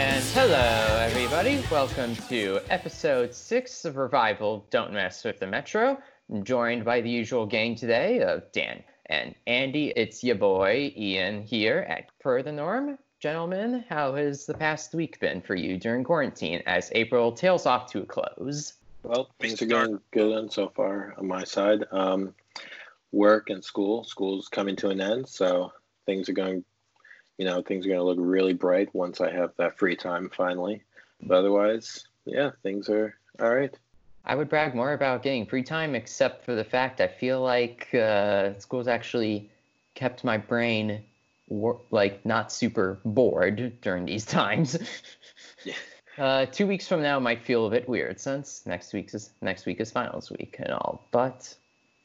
And hello, everybody. Welcome to episode six of Revival Don't Mess with the Metro. I'm joined by the usual gang today of Dan and Andy. It's your boy Ian here at Per the Norm. Gentlemen, how has the past week been for you during quarantine as April tails off to a close? Well, things are going good on so far on my side. Um, work and school. School's coming to an end, so things are going you know, things are going to look really bright once I have that free time finally. But otherwise, yeah, things are all right. I would brag more about getting free time, except for the fact I feel like uh, school's actually kept my brain wor- like not super bored during these times. Yeah. Uh, two weeks from now might feel a bit weird since next week is next week is finals week and all, but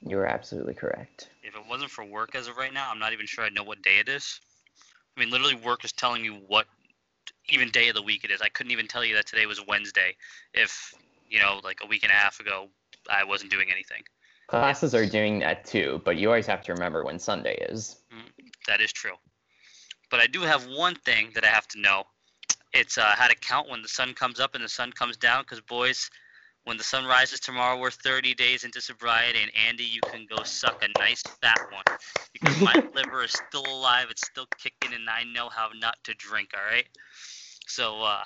you're absolutely correct. If it wasn't for work as of right now, I'm not even sure I'd know what day it is. I mean, literally, work is telling you what even day of the week it is. I couldn't even tell you that today was Wednesday if, you know, like a week and a half ago, I wasn't doing anything. Classes are doing that too, but you always have to remember when Sunday is. That is true. But I do have one thing that I have to know. It's uh, how to count when the sun comes up and the sun comes down. Because, boys, when the sun rises tomorrow, we're 30 days into sobriety, and Andy, you can go suck a nice fat one because my liver is still alive, it's still kicking, and I know how not to drink. All right, so uh,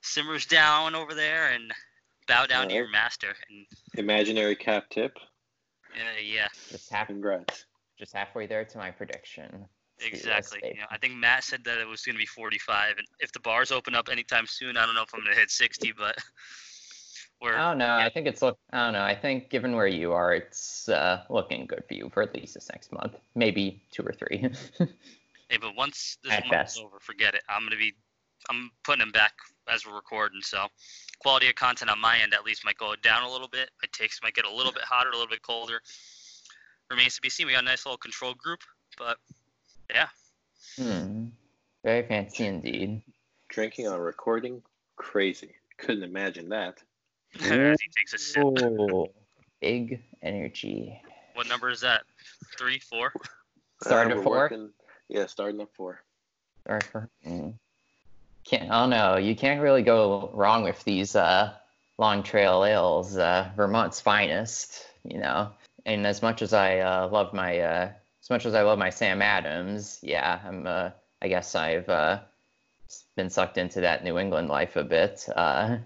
simmers down over there and bow down to your master. And Imaginary cap tip. uh, yeah, Just half, Congrats. just halfway there to my prediction. Let's see, let's exactly. You know, I think Matt said that it was going to be 45, and if the bars open up anytime soon, I don't know if I'm going to hit 60, but we're I don't know. I think it's look. I don't know. I think given where you are, it's uh, looking good for you for at least this next month, maybe two or three. Hey, but once this At month best. is over, forget it. I'm gonna be, I'm putting them back as we're recording. So, quality of content on my end at least might go down a little bit. My takes might get a little bit hotter, a little bit colder. Remains to be seen. We got a nice little control group, but yeah, hmm. Very fancy indeed. Drinking on recording, crazy. Couldn't imagine that. as he takes a sip. Ooh, big energy. What number is that? Three, four? Starting Uh, at four? working- yeah, starting at four. Or for, mm. can't. I don't. You can't really go wrong with these uh, long trail ales, uh, Vermont's finest. You know. And as much as I uh, love my, uh, as much as I love my Sam Adams, yeah, I'm. Uh, I guess I've uh, been sucked into that New England life a bit. Uh,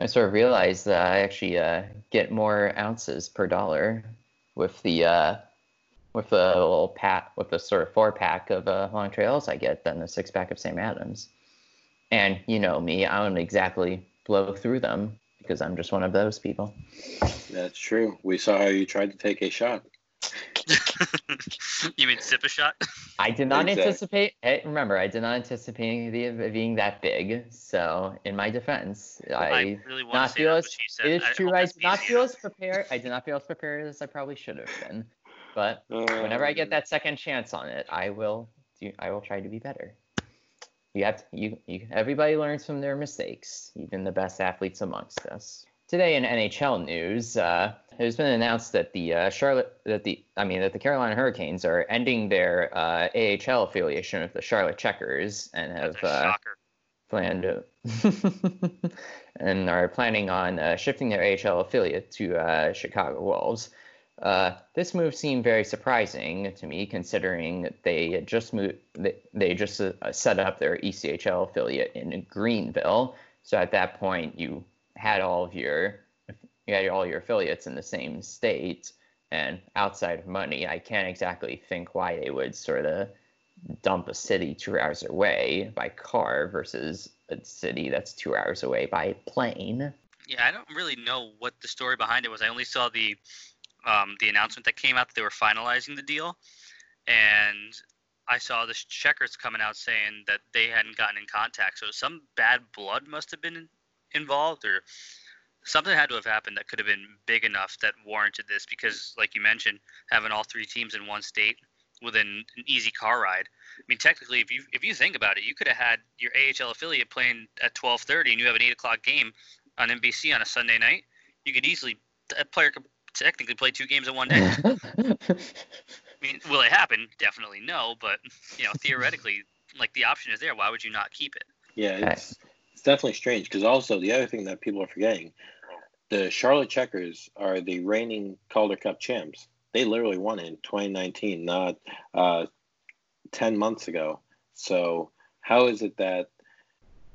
I sort of realized that I actually uh, get more ounces per dollar with the uh, with the little pack with the sort of four pack of uh, long trails I get than the six pack of Sam Adams. And you know me, I don't exactly blow through them because I'm just one of those people. That's true. We saw how you tried to take a shot. you mean sip a shot? I did not Exactly. anticipate. Hey, remember, I did not anticipate the it being that big. So, in my defense, I, really want not to say feel that's as what she said. it is I true. hope I did not feel as prepared. I did not feel as prepared as I probably should have been. But whenever I Um, get that second chance on it, I will do. I will try to be better. You have to, you, you. Everybody learns from their mistakes, even the best athletes amongst us. Today in NHL news, uh, it has been announced that the uh, Charlotte, that the, I mean, that the Carolina Hurricanes are ending their uh, AHL affiliation with the Charlotte Checkers and have uh, planned to- and are planning on uh, shifting their AHL affiliate to uh, Chicago Wolves. Uh, this move seemed very surprising to me, considering they had just moved. They, they just uh, set up their ECHL affiliate in Greenville. So at that point, you had all of your you had all your affiliates in the same state. And outside of money, I can't exactly think why they would sort of dump a city two hours away by car versus a city that's two hours away by plane. Yeah, I don't really know what the story behind it was. I only saw the um, the announcement that came out that they were finalizing the deal, and I saw the checkers coming out saying that they hadn't gotten in contact. So some bad blood must have been involved, or something had to have happened that could have been big enough that warranted this. Because, like you mentioned, having all three teams in one state within an easy car ride. I mean, technically, if you if you think about it, you could have had your AHL affiliate playing at 12:30, and you have an eight o'clock game on NBC on a Sunday night. You could easily a player could technically play two games in one day. I mean, will it happen? Definitely no, but you know, theoretically, like the option is there. Why would you not keep it? Yeah, it's it's definitely strange because also the other thing that people are forgetting, the Charlotte Checkers are the reigning Calder Cup champs. They literally won in 2019, not uh, 10 months ago. So how is it that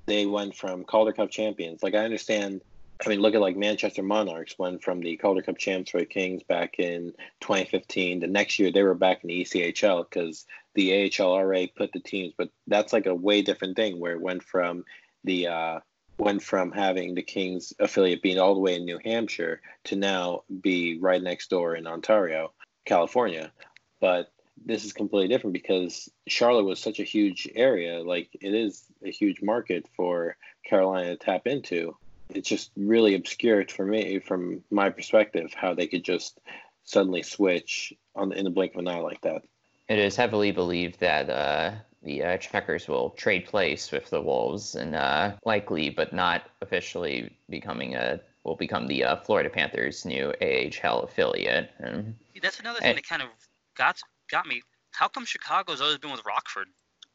they went from Calder Cup champions? Like I understand I mean, look at like Manchester Monarchs went from the Calder Cup champs for the Kings back in 2015. The next year they were back in the ECHL because the AHLRA put the teams, but that's like a way different thing where it went from the uh, went from having the Kings affiliate being all the way in New Hampshire to now be right next door in Ontario, California. But this is completely different because Charlotte was such a huge area, like it is a huge market for Carolina to tap into it's just really obscured for me from my perspective how they could just suddenly switch on in the blink of an eye like that. It is heavily believed that uh, the uh, Checkers will trade place with the Wolves and uh, likely, but not officially, becoming a will become the uh, Florida Panthers' new AHL affiliate. And, That's another thing and, that kind of got got me. How come Chicago's always been with Rockford?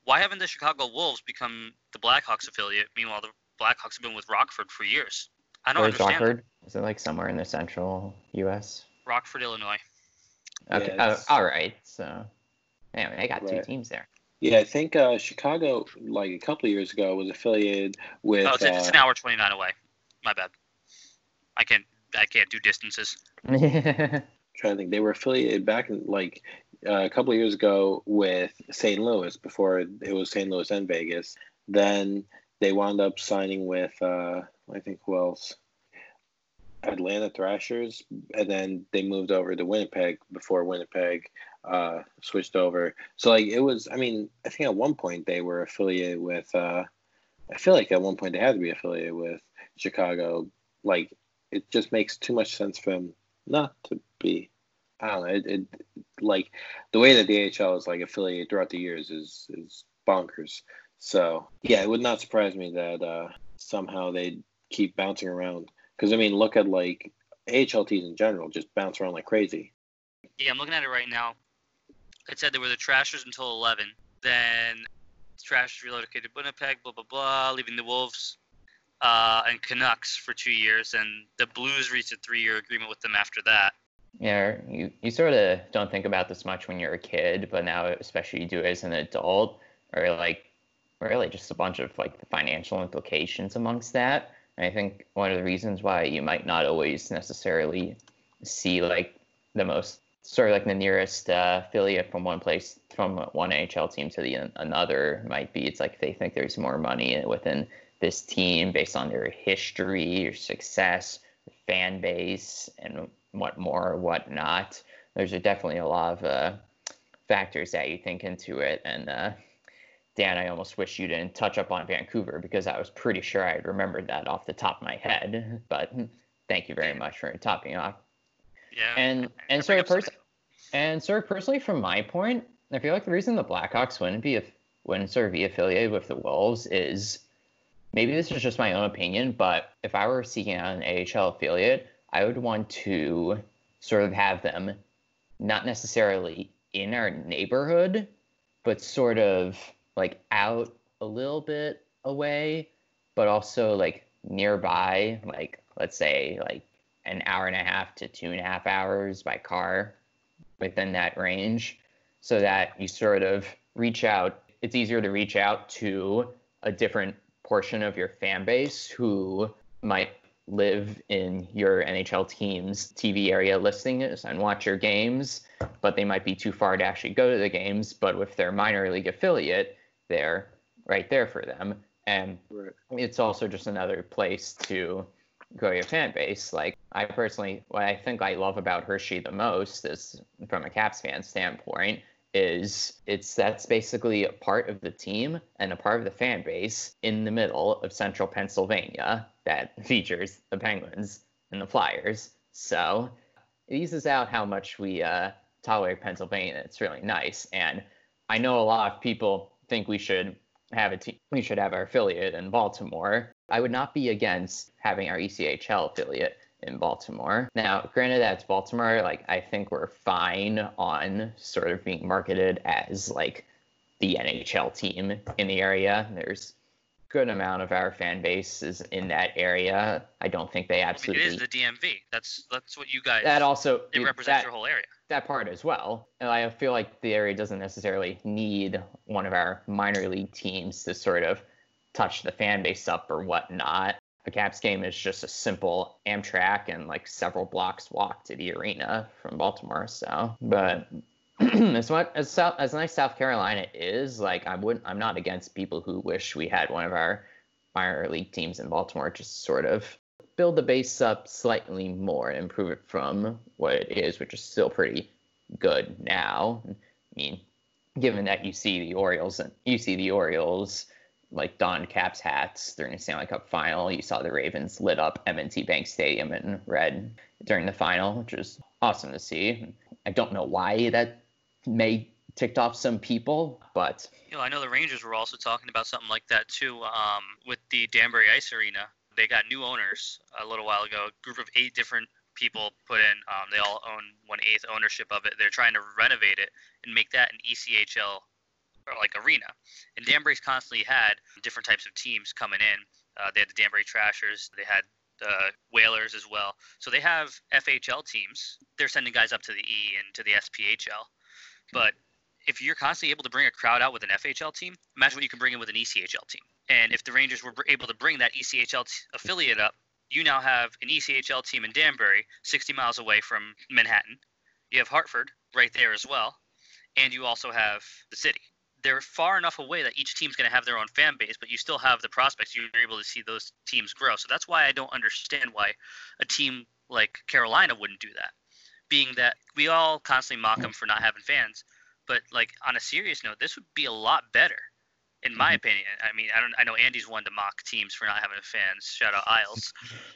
Why haven't the Chicago Wolves become the Blackhawks affiliate? Meanwhile, the Blackhawks have been with Rockford for years. I don't Where's understand. Rockford? Is it like somewhere in the central U.S.? Rockford, Illinois. Okay. Yeah, uh, all right. So, anyway, I got right. two teams there. Yeah, I think uh, Chicago, like a couple of years ago, was affiliated with. Oh, it's, uh, it's an hour twenty nine away. My bad. I can't. I can't do distances. trying to think, they were affiliated back in like uh, a couple of years ago with St. Louis before it was St. Louis and Vegas. Then they wound up signing with uh, I think who else? Atlanta Thrashers, and then they moved over to Winnipeg before Winnipeg uh, switched over. So like it was, I mean, I think at one point they were affiliated with. Uh, I feel like at one point they had to be affiliated with Chicago. Like it just makes too much sense for them not to be. I don't know. It, it like the way that the AHL is like affiliated throughout the years is is bonkers. So yeah, it would not surprise me that uh, somehow they'd keep bouncing around. Because I mean, look at like AHLTs in general, just bounce around like crazy. Yeah, I'm looking at it right now. It said there were the Thrashers until 11. Then Thrashers relocated to Winnipeg, blah blah blah, leaving the Wolves uh, and Canucks for two years, and the Blues reached a three-year agreement with them after that. Yeah, you, you sort of don't think about this much when you're a kid, but now especially you do as an adult, or like really just a bunch of like the financial implications amongst that. I think one of the reasons why you might not always necessarily see like the most sort of like the nearest uh, affiliate from one place from one NHL team to the another might be it's like they think there's more money within this team based on their history or success, fan base, and what more, or what not. There's definitely a lot of uh, factors that you think into it, and uh, Dan, I almost wish you didn't touch up on Vancouver because I was pretty sure I remembered that off the top of my head. But thank you very much for topping off. Yeah. And and sort of pers- and sort of personally, from my point, I feel like the reason the Blackhawks wouldn't be wouldn't sort of be affiliated with the Wolves is maybe this is just my own opinion, but if I were seeking out an AHL affiliate, I would want to sort of have them not necessarily in our neighborhood, but sort of like out a little bit away, but also like nearby, like let's say like an hour and a half to two and a half hours by car within that range, so that you sort of reach out. It's easier to reach out to a different portion of your fan base who might live in your NHL team's TV area listings and watch your games, but they might be too far to actually go to the games. But with their minor league affiliate, there, right there for them. And right. it's also just another place to grow your fan base. Like I personally, what I think I love about Hershey the most is from a Caps fan standpoint is it's that's basically a part of the team and a part of the fan base in the middle of central Pennsylvania that features the Penguins and the Flyers. So it eases out how much we uh, tolerate Pennsylvania. It's really nice. And I know a lot of people think we should have a team. We should have our affiliate in Baltimore. I would not be against having our ECHL affiliate in Baltimore. Now, granted, that's Baltimore. Like, I think we're fine on sort of being marketed as like the NHL team in the area. There's good amount of our fan base is in that area. I don't think they absolutely. I mean, it is the DMV. That's that's what you guys. That also it represents that, your whole area. That part as well. And I feel like the area doesn't necessarily need one of our minor league teams to sort of touch the fan base up or whatnot. A Caps game is just a simple Amtrak and like several blocks walk to the arena from Baltimore. So, but as much as South, as nice South Carolina is, like I wouldn't, I'm not against people who wish we had one of our minor league teams in Baltimore. Just sort of build the base up slightly more and improve it from what it is, which is still pretty good now. I mean, given that you see the Orioles and you see the Orioles like don Caps hats during the Stanley Cup final, you saw the Ravens lit up M&T Bank Stadium in red during the final, which was awesome to see. I don't know why that may ticked off some people, but you know, I know the Rangers were also talking about something like that too. Um, with the Danbury Ice Arena, they got new owners a little while ago. A group of eight different people put in. Um, they all own one eighth ownership of it. They're trying to renovate it and make that an ECHL like arena. And Danbury's constantly had different types of teams coming in. Uh, they had the Danbury Trashers. They had the Whalers as well. So they have FHL teams. They're sending guys up to the E and to the SPHL. But if you're constantly able to bring a crowd out with an FHL team, imagine what you can bring in with an ECHL team. And if the Rangers were able to bring that ECHL t- affiliate up, you now have an ECHL team in Danbury, 60 miles away from Manhattan. You have Hartford right there as well, and you also have the city. They're far enough away that each team's going to have their own fan base, but you still have the prospects. You're able to see those teams grow. So that's why I don't understand why a team like Carolina wouldn't do that being that we all constantly mock them for not having fans, but like on a serious note, this would be a lot better, in my mm-hmm. opinion. I mean, I don't, I know Andy's one to mock teams for not having fans. Shout out Isles,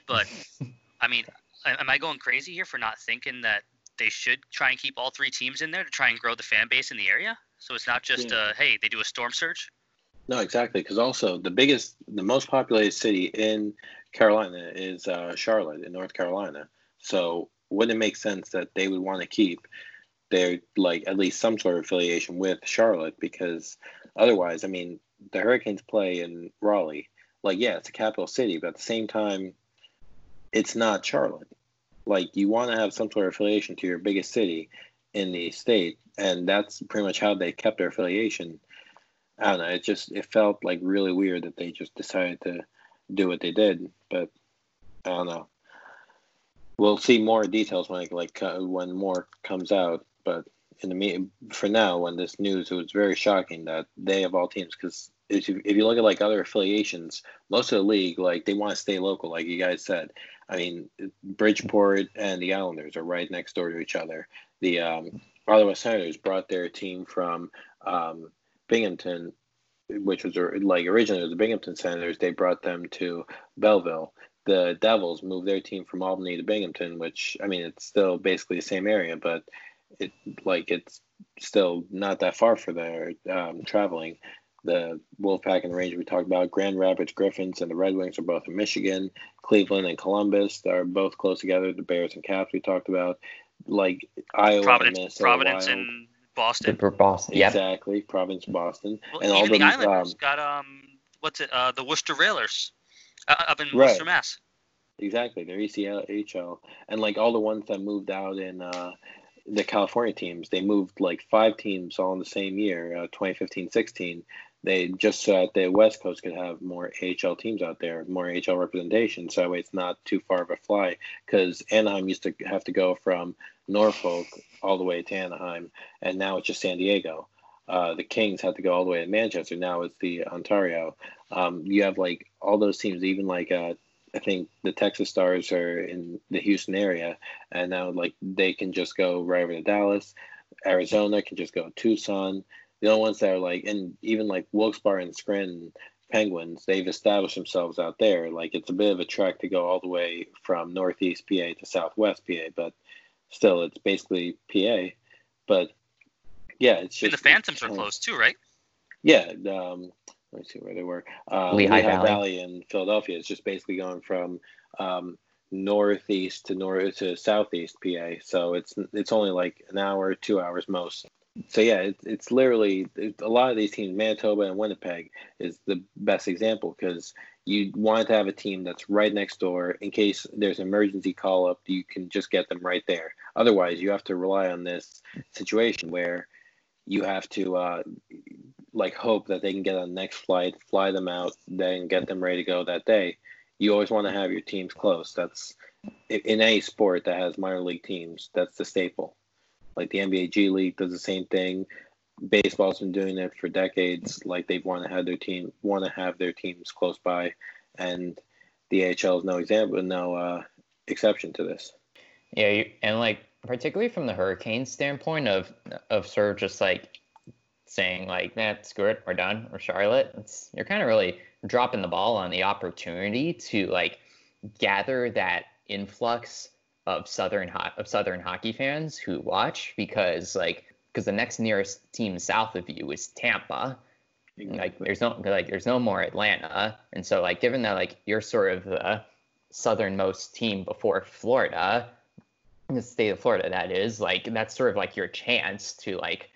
but I mean, am I going crazy here for not thinking that they should try and keep all three teams in there to try and grow the fan base in the area? So it's not just yeah. uh, hey, they do a storm surge. No, exactly. Because also the biggest, the most populated city in Carolina is uh, Charlotte in North Carolina. So wouldn't it make sense that they would want to keep their like at least some sort of affiliation with Charlotte because otherwise, I mean, the Hurricanes play in Raleigh. Like, yeah, it's a capital city, but at the same time, it's not Charlotte. Like, you want to have some sort of affiliation to your biggest city in the state, and that's pretty much how they kept their affiliation. I don't know. It just it felt like really weird that they just decided to do what they did, but I don't know we'll see more details when like uh, when more comes out. But in the for now, when this news, it was very shocking that they have all teams because if you, if you look at like other affiliations, most of the league like they want to stay local, like you guys said. I mean, Bridgeport and the Islanders are right next door to each other. The um, Ottawa Senators brought their team from um, Binghamton, which was like originally the Binghamton Senators. They brought them to Belleville the Devils moved their team from Albany to Binghamton, which I mean it's still basically the same area, but it like it's still not that far for their um, traveling. The Wolfpack and the Rangers we talked about, Grand Rapids Griffins and the Red Wings are both in Michigan. Cleveland and Columbus are both close together. The Bears and Caps we talked about, like Iowa, Providence, Minnesota Providence Wild. and Boston. For Boston, yeah, exactly. Providence, Boston, well, and even all the those, Islanders um, got um, what's it? Uh, the Worcester Railers uh, up in Right. Worcester, Mass. Exactly, they're ECHL, and like all the ones that moved out in uh, the California teams, they moved like five teams all in the same year, uh, 2015-16. They just so that the West Coast could have more AHL teams out there, more AHL representation, so that way it's not too far of a fly. Because Anaheim used to have to go from Norfolk all the way to Anaheim, and now it's just San Diego. Uh, the Kings had to go all the way to Manchester. Now it's the Ontario. Um, you have like all those teams, even like uh, I think the Texas Stars are in the Houston area, and now like they can just go right over to Dallas. Arizona can just go Tucson. The only ones that are like, and even like Wilkes-Barre and Scranton Penguins, they've established themselves out there. Like it's a bit of a trek to go all the way from Northeast PA to Southwest PA, but still, it's basically PA. But yeah, it's just And the Phantoms are close too, right? yeah, um, let me see where they were. Uh, Lehigh Lehigh, Valley. Valley. in Philadelphia. It's just basically going from um, northeast to north to southeast PA. So it's it's only like an hour, two hours most. so yeah, it's it's literally it's, a lot of these teams, Manitoba and Winnipeg, is the best example because you want to have a team that's right next door in case there's an emergency call up. You can just get them right there. Otherwise, you have to rely on this situation where you have to uh, like hope that they can get on the next flight, fly them out, then get them ready to go that day. You always want to have your teams close. That's in any sport that has minor league teams. That's the staple. Like the NBA G League does the same thing. Baseball's been doing it for decades. Like they want to have their team want to have their teams close by, and the AHL is no example, no uh, exception to this. Yeah, you, and like particularly from the Hurricanes standpoint of of sort of just like saying like, "Nah, screw it, we're done," or Charlotte. It's you're kind of really dropping the ball on the opportunity to like gather that influx of southern ho- of southern hockey fans who watch because like because the next nearest team south of you is Tampa. Like there's no like there's no more Atlanta, and so like given that like you're sort of the southernmost team before Florida, the state of Florida that is like that's sort of like your chance to like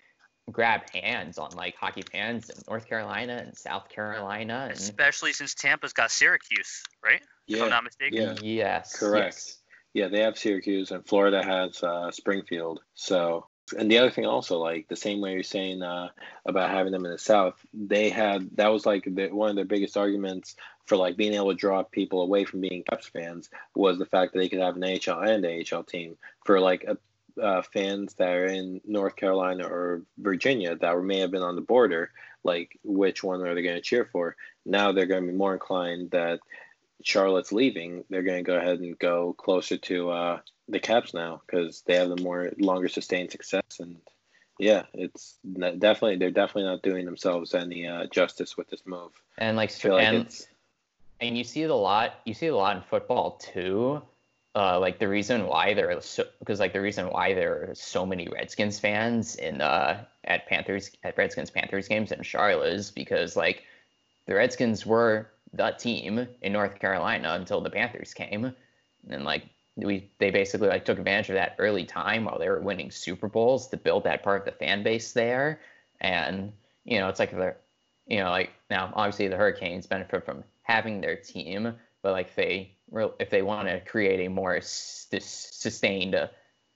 grab hands on like hockey fans in North Carolina and South Carolina, and, especially since Tampa's got Syracuse, right? Yeah, if I'm not mistaken. Yeah. yes, Correct. yes. Yeah, they have Syracuse and Florida has uh, Springfield. So, and the other thing also, like the same way you're saying uh, about having them in the South, they had that was like the, one of their biggest arguments for like being able to draw people away from being Caps fans was the fact that they could have an AHL and AHL team for like a, uh, fans that are in North Carolina or Virginia that were, may have been on the border. Like, which one are they going to cheer for? Now they're going to be more inclined that Charlotte's leaving, they're going to go ahead and go closer to uh, the Caps now because they have the more longer sustained success. And yeah, it's definitely they're definitely not doing themselves any uh, justice with this move. And like, like and, it's and you see it a lot. You see it a lot in football too. Uh, like the reason why there are so because like the reason why there are so many Redskins fans in uh at Panthers at Redskins Panthers games in Charlotte is because like the Redskins were the team in North Carolina until the Panthers came, and like we they basically like took advantage of that early time while they were winning Super Bowls to build that part of the fan base there, and you know it's like the you know like now obviously the Hurricanes benefit from having their team, but like they if they want to create a more s- sustained uh,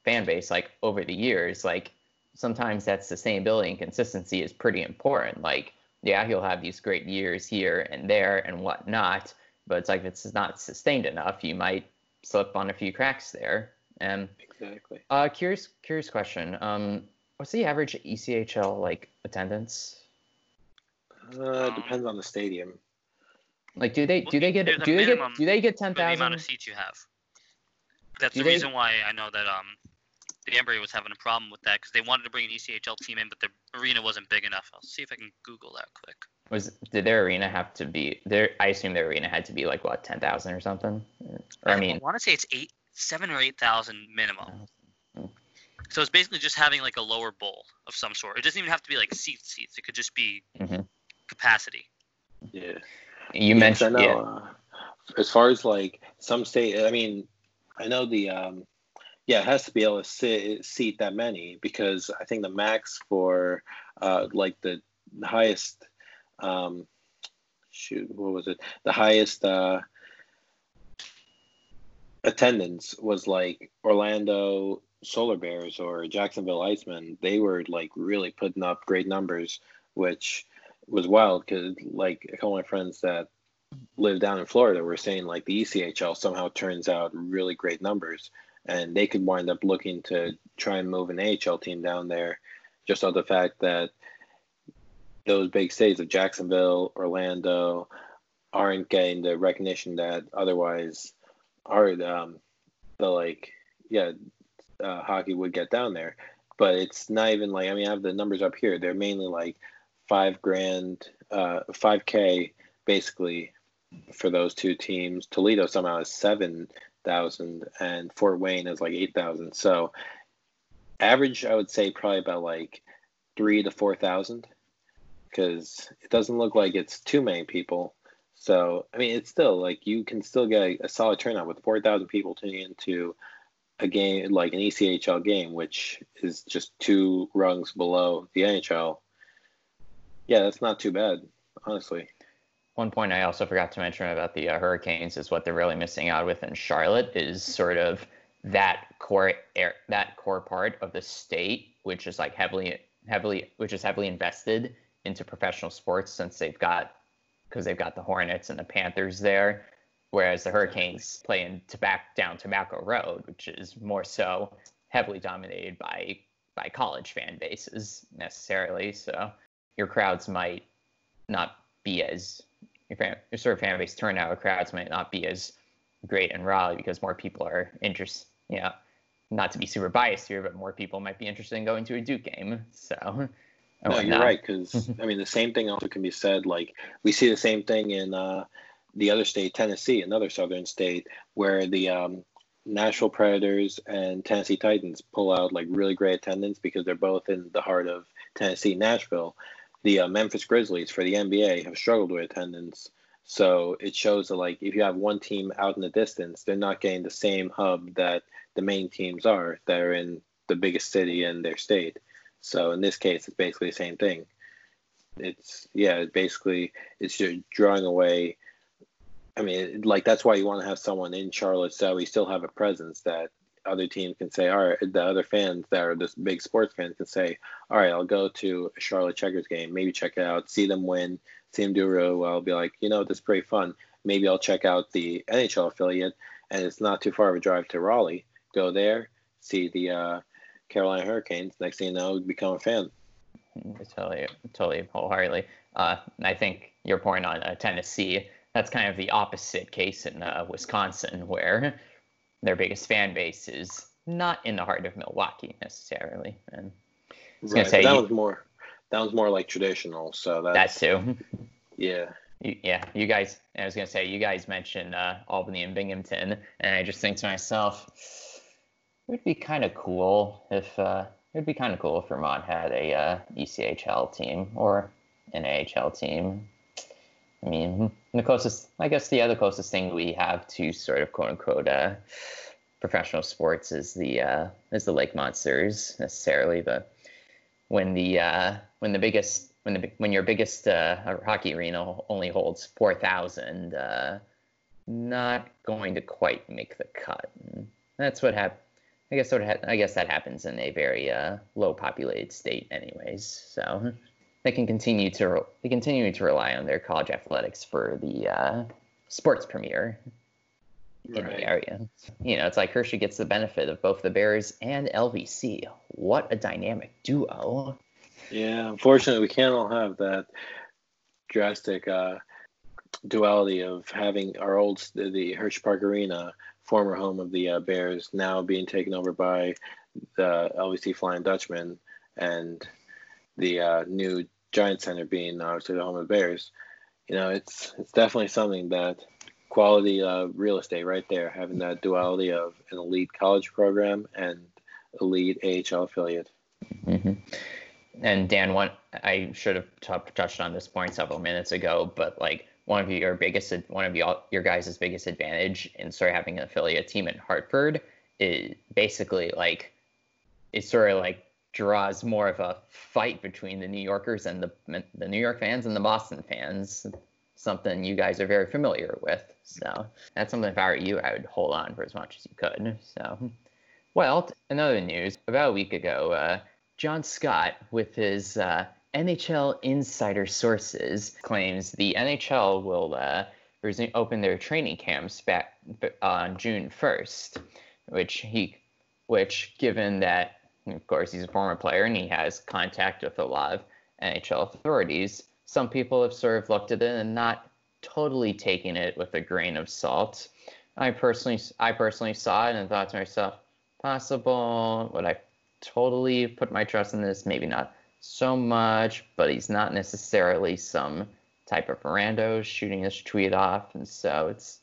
fan base like over the years, like sometimes that sustainability and consistency is pretty important. Like yeah, he'll have these great years here and there and whatnot, but it's like if it's not sustained enough, you might slip on a few cracks there. And exactly. uh, curious, curious question. Um, what's the average ECHL like attendance? Uh, depends on the stadium. Like, do they do they get do they get do they get for ten the amount of seats you have. That's Do the they- reason why I know that um the Embry was having a problem with that because they wanted to bring an ECHL team in, but the arena wasn't big enough. I'll see if I can Google that quick. Was did their arena have to be their? I assume their arena had to be like what ten thousand or something. Or I mean, I want to say it's eight, seven or eight thousand minimum. Hmm. So it's basically just having like a lower bowl of some sort. It doesn't even have to be like seat seats. It could just be Mhm. capacity. Yeah. You Yes, mentioned I know. yeah. Uh, as far as like some state, I mean, I know the um, yeah, it has to be able to sit, seat that many because I think the max for uh, like the highest um, shoot, what was it? The highest uh, attendance was like Orlando Solar Bears or Jacksonville Icemen. They were like really putting up great numbers, which was wild because like a couple of my friends that live down in Florida were saying like the ECHL somehow turns out really great numbers, and they could wind up looking to try and move an AHL team down there, just on the fact that those big states of Jacksonville, Orlando, aren't getting the recognition that otherwise are um, the like yeah uh, hockey would get down there. But it's not even like I mean I have the numbers up here. They're mainly like five grand, uh, five k basically for those two teams. Toledo somehow is seven thousand, and Fort Wayne is like eight thousand. So average, I would say probably about like three to four thousand, because it doesn't look like it's too many people. So I mean, it's still like you can still get a, a solid turnout with four thousand people tuning into a game like an ECHL game, which is just two rungs below the NHL, yeah, that's not too bad, honestly. One point I also forgot to mention about the uh, Hurricanes is what they're really missing out with in Charlotte is sort of that core air, that core part of the state, which is like heavily heavily which is heavily invested into professional sports since they've got because they've got the Hornets and the Panthers there, whereas the Hurricanes play in tobacco down Tobacco Road, which is more so heavily dominated by by college fan bases necessarily. So your crowds might not be as your, fan, your sort of fan base turnout crowds might not be as great in Raleigh because more people are interested. You know, not to be super biased here, but more people might be interested in going to a Duke game. So. No, you're right. Because I mean, the same thing also can be said. Like we see the same thing in uh, the other state, Tennessee, another southern state, where the um, Nashville Predators and Tennessee Titans pull out like really great attendance because they're both in the heart of Tennessee, Nashville. The uh, Memphis Grizzlies for the NBA have struggled with attendance. So it shows that like if you have one team out in the distance, they're not getting the same hub that the main teams are that are in the biggest city in their state. So in this case, it's basically the same thing. It's yeah, basically it's just drawing away. I mean, like that's why you want to have someone in Charlotte so we still have a presence that other teams can say, all right, the other fans that are this big sports fans can say, all right, I'll go to a Charlotte Checkers game, maybe check it out, see them win, see them do really well. Be like, you know, this is pretty fun. Maybe I'll check out the NHL affiliate, and it's not too far of a drive to Raleigh. Go there, see the uh, Carolina Hurricanes. Next thing you know, become a fan. Totally, totally, wholeheartedly. Uh, I think your point on uh, Tennessee, that's kind of the opposite case in uh, Wisconsin, where their biggest fan base is not in the heart of Milwaukee necessarily. And right. say, that was more that was more like traditional. So that's, that too. Yeah. You, yeah, you guys. I was gonna say you guys mentioned uh, Albany and Binghamton, and I just think to myself, it would be kind of cool if uh, it would be kind of cool if Vermont had a uh, ECHL team or an AHL team. I mean, the closest, I guess, the other closest thing we have to sort of quote unquote uh, professional sports is the uh, is the Lake Monsters necessarily, but when the uh, when the biggest when the when your biggest uh, hockey arena only holds four thousand, uh, not going to quite make the cut. And that's what happened. I guess what ha- I guess that happens in a very uh, low populated state, anyways. So they can continue to they continue to rely on their college athletics for the uh, sports premiere in the area. You know, it's like Hershey gets the benefit of both the Bears and LVC. What a dynamic duo! Yeah, unfortunately, we can't all have that drastic uh, duality of having our old the Hershey Park Arena, former home of the uh, Bears, now being taken over by the LVC Flying Dutchman, and the uh, new Giant Center being obviously the home of the Bears. You know, it's it's definitely something that quality uh, real estate right there, having that duality of an elite college program and elite AHL affiliate. Mm-hmm. And Dan, one I should have t- touched on this point several minutes ago, but like one of your biggest, one of your your guys' biggest advantage in sort of having an affiliate team in Hartford is basically like it's sort of like draws more of a fight between the New Yorkers and the the New York fans and the Boston fans something you guys are very familiar with. So that's something if I were you, I would hold on for as much as you could. So, well, another news. About a week ago, uh, John Scott, with his uh, NHL insider sources, claims the NHL will uh, resume, open their training camps back on June 1st, which he, which given that, of course, he's a former player and he has contact with a lot of NHL authorities, some people have sort of looked at it and not totally taken it with a grain of salt. I personally, I personally saw it and thought to myself, possible. Would I totally put my trust in this? Maybe not so much, but he's not necessarily some type of rando shooting this tweet off, and so it's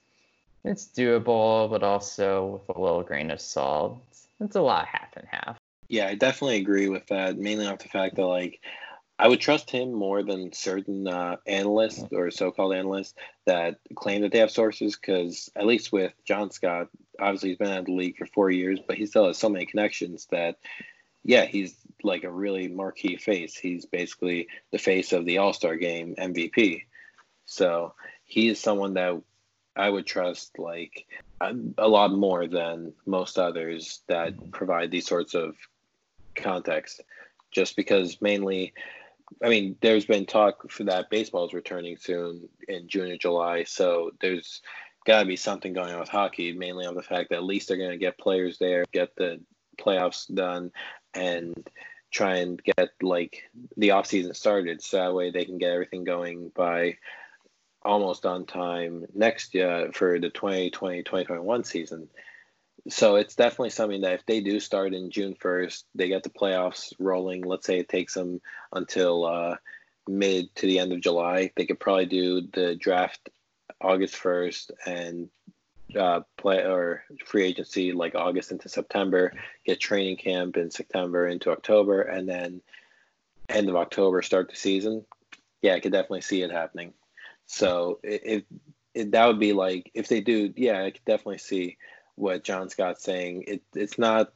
it's doable, but also with a little grain of salt. It's a lot half and half. Yeah, I definitely agree with that. Mainly off the fact that like I would trust him more than certain uh, analysts or so-called analysts that claim that they have sources. Because at least with John Scott, obviously he's been out the league for four years, but he still has so many connections that, yeah, he's like a really marquee face. He's basically the face of the All Star Game MVP. So he is someone that I would trust like a lot more than most others that provide these sorts of context. Just because mainly, I mean, there's been talk for that baseball is returning soon in June or July, so there's got to be something going on with hockey, mainly on the fact that at least they're going to get players there, get the playoffs done, and try and get like the off season started, so that way they can get everything going by almost on time next year for the 2020 2021 season. So it's definitely something that if they do start in June 1st, they get the playoffs rolling. Let's say it takes them until uh, mid to the end of July. They could probably do the draft August 1st and uh, play or free agency like August into September, get training camp in September into October, and then end of October start the season. Yeah, I could definitely see it happening. So if, that would be like if they do, yeah, I could definitely see what John Scott's saying. It it's not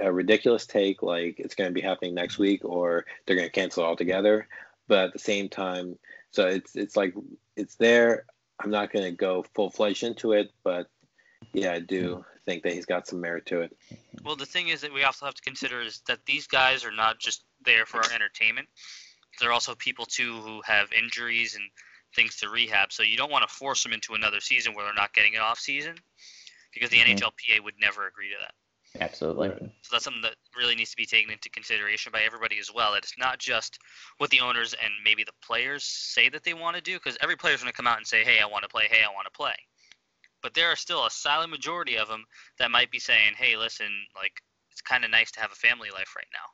a ridiculous take like it's going to be happening next week or they're going to cancel altogether. But at the same time, so it's it's like it's there. I'm not going to go full fledged into it, but yeah, I do think that he's got some merit to it. Well, the thing is that we also have to consider is that these guys are not just there for our entertainment. They're also people too who have injuries and things to rehab. So you don't want to force them into another season where they're not getting an off season, because the mm-hmm. NHLPA would never agree to that. Absolutely. So that's something that really needs to be taken into consideration by everybody as well. That it's not just what the owners and maybe the players say that they want to do, because every player's going to come out and say, "Hey, I want to play. Hey, I want to play." But there are still a silent majority of them that might be saying, "Hey, listen, like it's kind of nice to have a family life right now,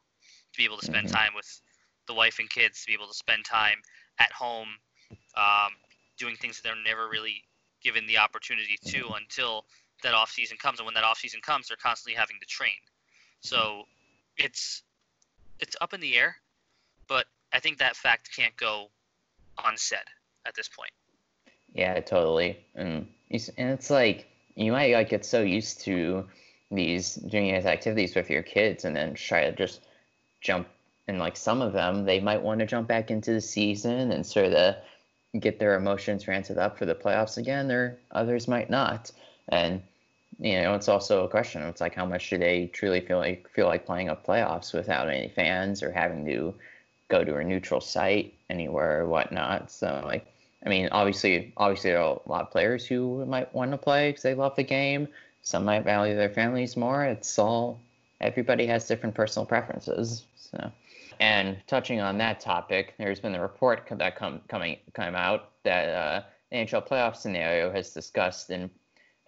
to be able to spend mm-hmm. time with the wife and kids, to be able to spend time at home, um, doing things that they're never really given the opportunity to until that off season comes, and when that off season comes, they're constantly having to train. So it's it's up in the air, but I think that fact can't go unsaid at this point. Yeah, totally. And and it's like you might like get so used to these doing these activities with your kids, and then try to just jump. And like some of them, they might want to jump back into the season and sort of get their emotions ramped up for the playoffs again. There, others might not. And you know, it's also a question. It's like how much do they truly feel like feel like playing a playoffs without any fans or having to go to a neutral site anywhere or whatnot. So like, I mean, obviously, obviously, there are a lot of players who might want to play because they love the game. Some might value their families more. It's all everybody has different personal preferences. So, and touching on that topic, there's been a report that come coming come out that uh, NHL playoff scenario has discussed in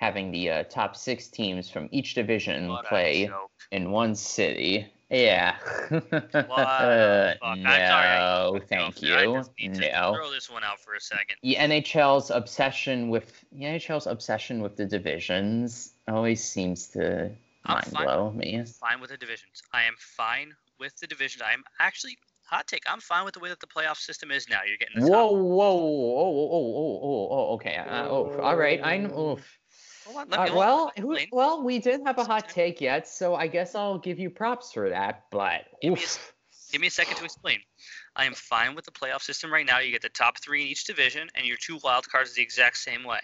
having the uh, top six teams from each division what play in one city. Yeah. uh, no, thank you. no. Throw this one out for a second. The NHL's obsession with the NHL's obsession with the divisions always seems to I'm mind fine, blow me. I'm fine with the divisions. I am fine with the divisions. I'm actually hot take. I'm fine with the way that the playoff system is now. You're getting the whoa, whoa, whoa, whoa, whoa, whoa, oh, okay. Uh, oh, all right. I know. On, uh, well, who, well, we didn't have a hot take yet, so I guess I'll give you props for that. But give me, a, give me, a, second to explain. I am fine with the playoff system right now. You get the top three in each division, and your two wild cards the exact same way.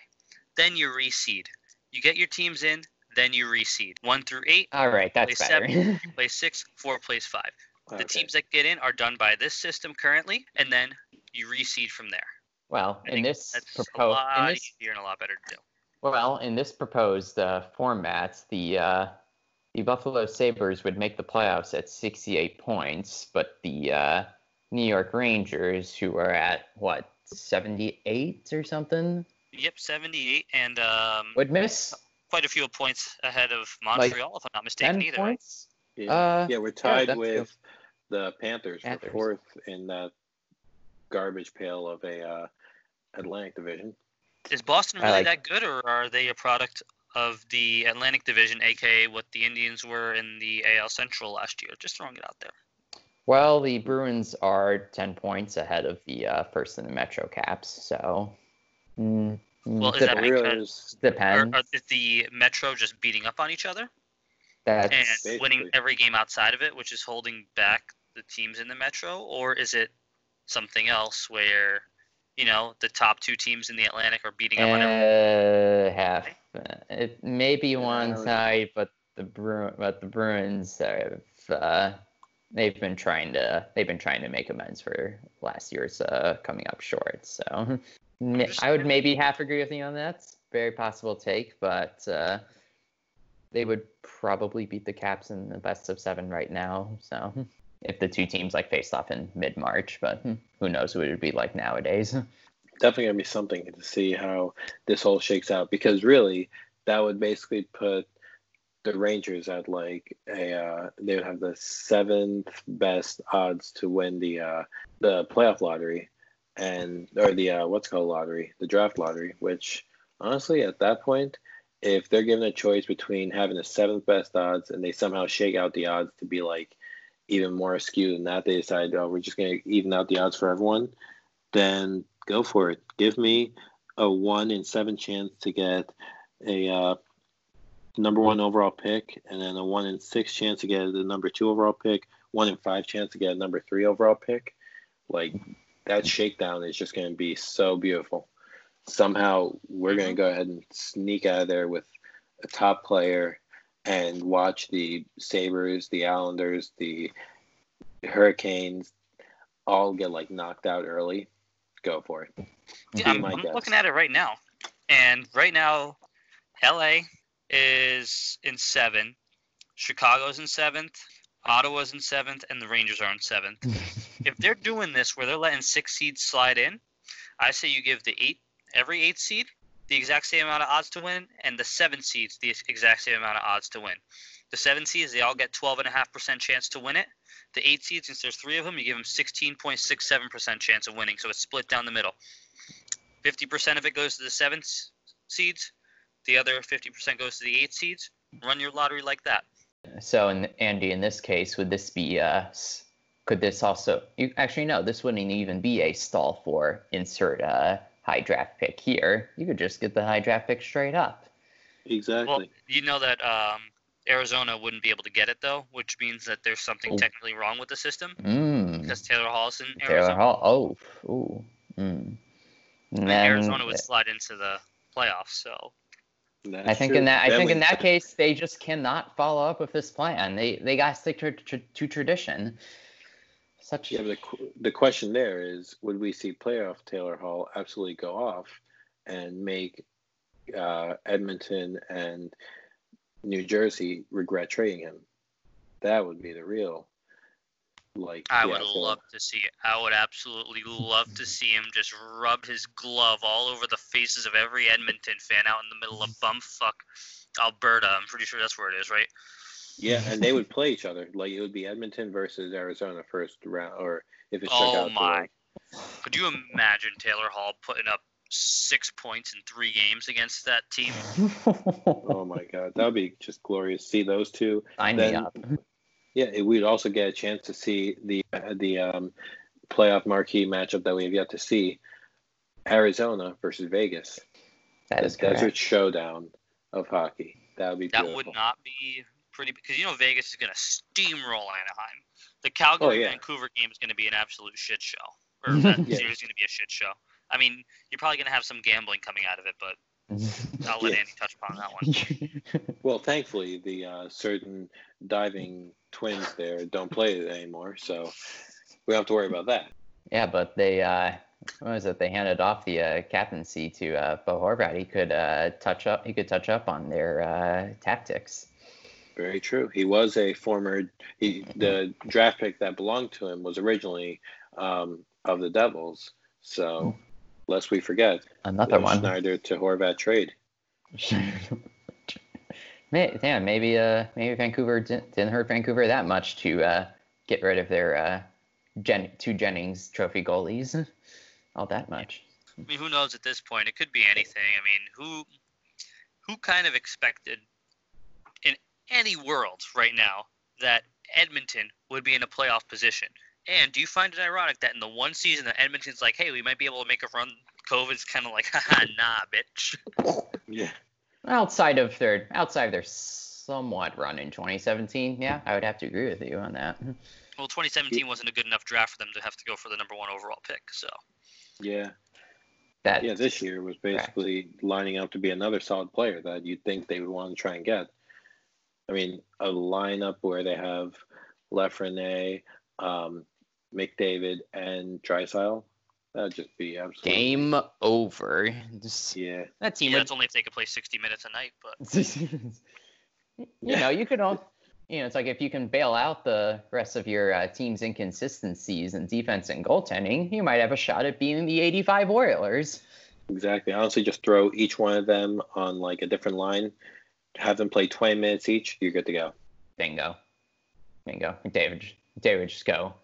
Then you reseed. You get your teams in, then you reseed. One through eight. All right, that's play better. Seven, you play six, four plays five. Okay. The teams that get in are done by this system currently, and then you reseed from there. Well, I in this proposed, a lot this, easier and a lot better to do. Well, in this proposed uh, format, the uh, the Buffalo Sabres would make the playoffs at 68 points, but the uh, New York Rangers, who are at what 78 or something? Yep, 78, and um, would miss quite a few points ahead of Montreal, like if I'm not mistaken. 10 either. Points? Yeah, uh, yeah we're tied yeah, with the Panthers, Panthers, for fourth in that garbage pail of a uh, Atlantic Division. Is Boston really like, that good, or are they a product of the Atlantic Division, aka what the Indians were in the AL Central last year? Just throwing it out there. Well, the Bruins are 10 points ahead of the uh, first in the Metro Caps, so mm, Well, is that Oilers, Or, depends. or is the Metro just beating up on each other That's and winning every game outside of it, which is holding back the teams in the Metro, or is it something else where you know the top two teams in the Atlantic are beating up on everyone? uh, half. Uh, It may be one side, but the Bru- but the Bruins have uh, they've been trying to they've been trying to make amends for last year's uh, coming up short. So I would maybe half agree with you on that. Very possible take, but uh, they would probably beat the Caps in the best of seven right now. So if the two teams like faced off in mid March, but who knows what it would be like nowadays. definitely gonna be something to see how this all shakes out because really that would basically put the Rangers at like a uh, they would have the seventh best odds to win the uh, the playoff lottery and or the uh, what's called lottery the draft lottery which honestly at that point if they're given a choice between having the seventh best odds and they somehow shake out the odds to be like even more askew than that they decide oh we're just going to even out the odds for everyone then go for it. Give me a one in seven chance to get a uh, number one overall pick, and then a one in six chance to get the number two overall pick, one in five chance to get a number three overall pick. Like that shakedown is just going to be so beautiful. Somehow we're going to go ahead and sneak out of there with a top player and watch the Sabres, the Islanders, the Hurricanes all get like knocked out early. Go for it. Yeah, I'm, I'm looking at it right now, and right now, LA is in seven, Chicago's in seventh, Ottawa's in seventh, and the Rangers are in seventh. if they're doing this where they're letting six seeds slide in, I say you give the eight every eight seed the exact same amount of odds to win, and the seven seeds the exact same amount of odds to win. The seven seeds they all get 12.5% chance to win it. The eight seeds, since there's three of them, you give them 16.67% chance of winning, so it's split down the middle. 50% of it goes to the seven seeds, the other 50% goes to the eight seeds. Run your lottery like that. So, in, Andy, in this case, would this be uh, could this also? You actually no, this wouldn't even be a stall for insert uh, high draft pick here. You could just get the high draft pick straight up. Exactly. Well, you know that um, Arizona wouldn't be able to get it though, which means that there's something Oh. technically wrong with the system Mm. because Taylor Hall's in Taylor Arizona. Hall. Oh, ooh. Mm. And and then, Arizona would slide into the playoffs. So That's I think true. in that I Then think in that case they just cannot follow up with this plan. They they got to stick to, to, to tradition. Such Yeah, but the, the question there is would we see playoff Taylor Hall absolutely go off and make uh, Edmonton and New Jersey regret trading him? That would be the real. Like I yeah, would so- love to see it. I would absolutely love to see him just rub his glove all over the faces of every Edmonton fan out in the middle of bumfuck Alberta. I'm pretty sure that's where it is, right? Yeah, and they would play each other. Like it would be Edmonton versus Arizona first round, or if it shook Oh out. to, my. like- Could you imagine Taylor Hall putting up six points in three games against that team? oh my God, that would be just glorious. See those two. Sign me up. Yeah, it- we'd also get a chance to see the the um, playoff marquee matchup that we have yet to see: Arizona versus Vegas. That the is desert showdown of hockey. That would be That beautiful. would not be pretty because you know Vegas is going to steamroll Anaheim. The Calgary Oh, yeah. Vancouver game is going to be an absolute shit show. Or that Yeah. series is going to be a shit show. I mean, you're probably going to have some gambling coming out of it, but I'll let Yeah. Andy touch upon that one. Well, thankfully, the uh, certain diving twins there don't play it anymore, so we don't have to worry about that. yeah, but they uh, what was it? They handed off the uh, captaincy to uh, Bo Horvat. He could uh, touch up. He could touch up on their uh, tactics. Very true. He was a former. He, the draft pick that belonged to him was originally um, of the Devils. So, lest we forget, Another the one. Schneider to Horvat trade. May- yeah, maybe uh, maybe Vancouver didn't, didn't hurt Vancouver that much to uh, get rid of their uh, Jen- two Jennings Trophy goalies. All that much. I mean, who knows at this point? It could be anything. I mean, who who kind of expected in any world right now that Edmonton would be in a playoff position? And do you find it ironic that in the one season that Edmonton's like, hey, we might be able to make a run COVID's kind of like, haha, nah, bitch. Yeah. Outside of their outside of their somewhat run in 2017, yeah, I would have to agree with you on that. Well, 2017 wasn't a good enough draft for them to have to go for the number one overall pick. So Yeah. That Yeah, this year was basically lining up to be another solid player that you'd think they would want to try and get. I mean, a lineup where they have Lafreniere, um, McDavid, and Drysdale, that'd just be absolutely game over. Just, Yeah, that team yeah, would that's only if they could play 60 minutes a night. But you know, you could all, you know, it's like if you can bail out the rest of your uh, team's inconsistencies in defense and goaltending, you might have a shot at beating the 85 Oilers. exactly. Honestly, just throw each one of them on like a different line, have them play 20 minutes each, you're good to go. Bingo. Bingo. David, David, just go.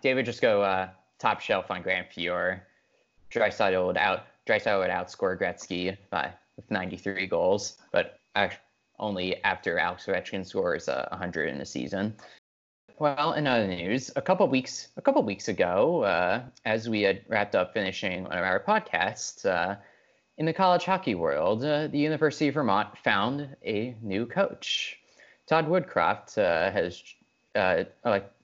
David, just go uh, top shelf on Grant Fuhr. Drysdale would out. Drysdale would outscore Gretzky by with 93 goals, but only after Alex Ovechkin scores uh, 100 in a season. Well, in other news, a couple weeks a couple weeks ago, uh, as we had wrapped up finishing one of our podcasts, uh, in the college hockey world, uh, the University of Vermont found a new coach. Todd Woodcroft uh, has uh,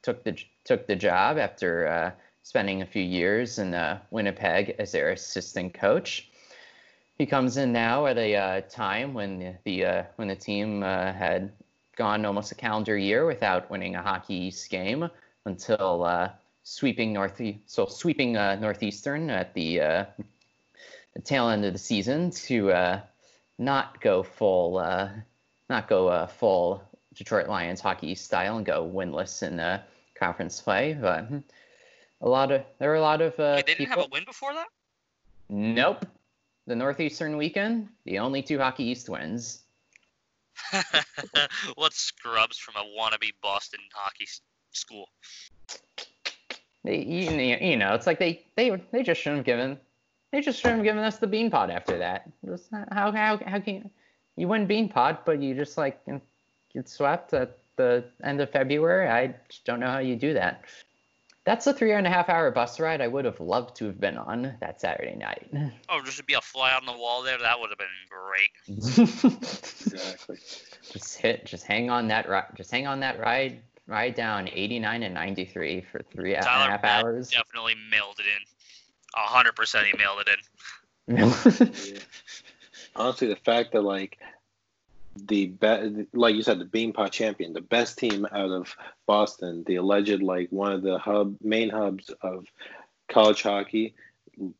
took the took the job after uh, spending a few years in uh, Winnipeg as their assistant coach. He comes in now at a uh, time when the, when the team had gone almost a calendar year without winning a Hockey East game until sweeping North so sweeping Northeastern at the tail end of the season to uh, not go full uh, not go uh, full Detroit Lions hockey style and go winless in uh, conference play. But a lot of there were a lot of uh, they didn't people. have a win before that. Nope. The Northeastern weekend, the only two Hockey East wins. what scrubs from a wannabe Boston hockey school? They, you, you know, it's like they they they just shouldn't have given they just shouldn't have given us the Beanpot after that. Just not- how how how can you, you win Beanpot, but you just like get swept at the end of February? I just don't know how you do that. That's a three and a half hour bus ride I would have loved to have been on that Saturday night. Oh, just to be a fly on the wall there, that would have been great. Exactly. just hit just hang on that ride just hang on that ride ride down 89 and 93 for three and a Tyler half Matt hours definitely mailed it in. A hundred percent, he mailed it in. Yeah. Honestly, the fact that like the be- like you said, the Beanpot champion, the best team out of Boston, the alleged like one of the hub main hubs of college hockey,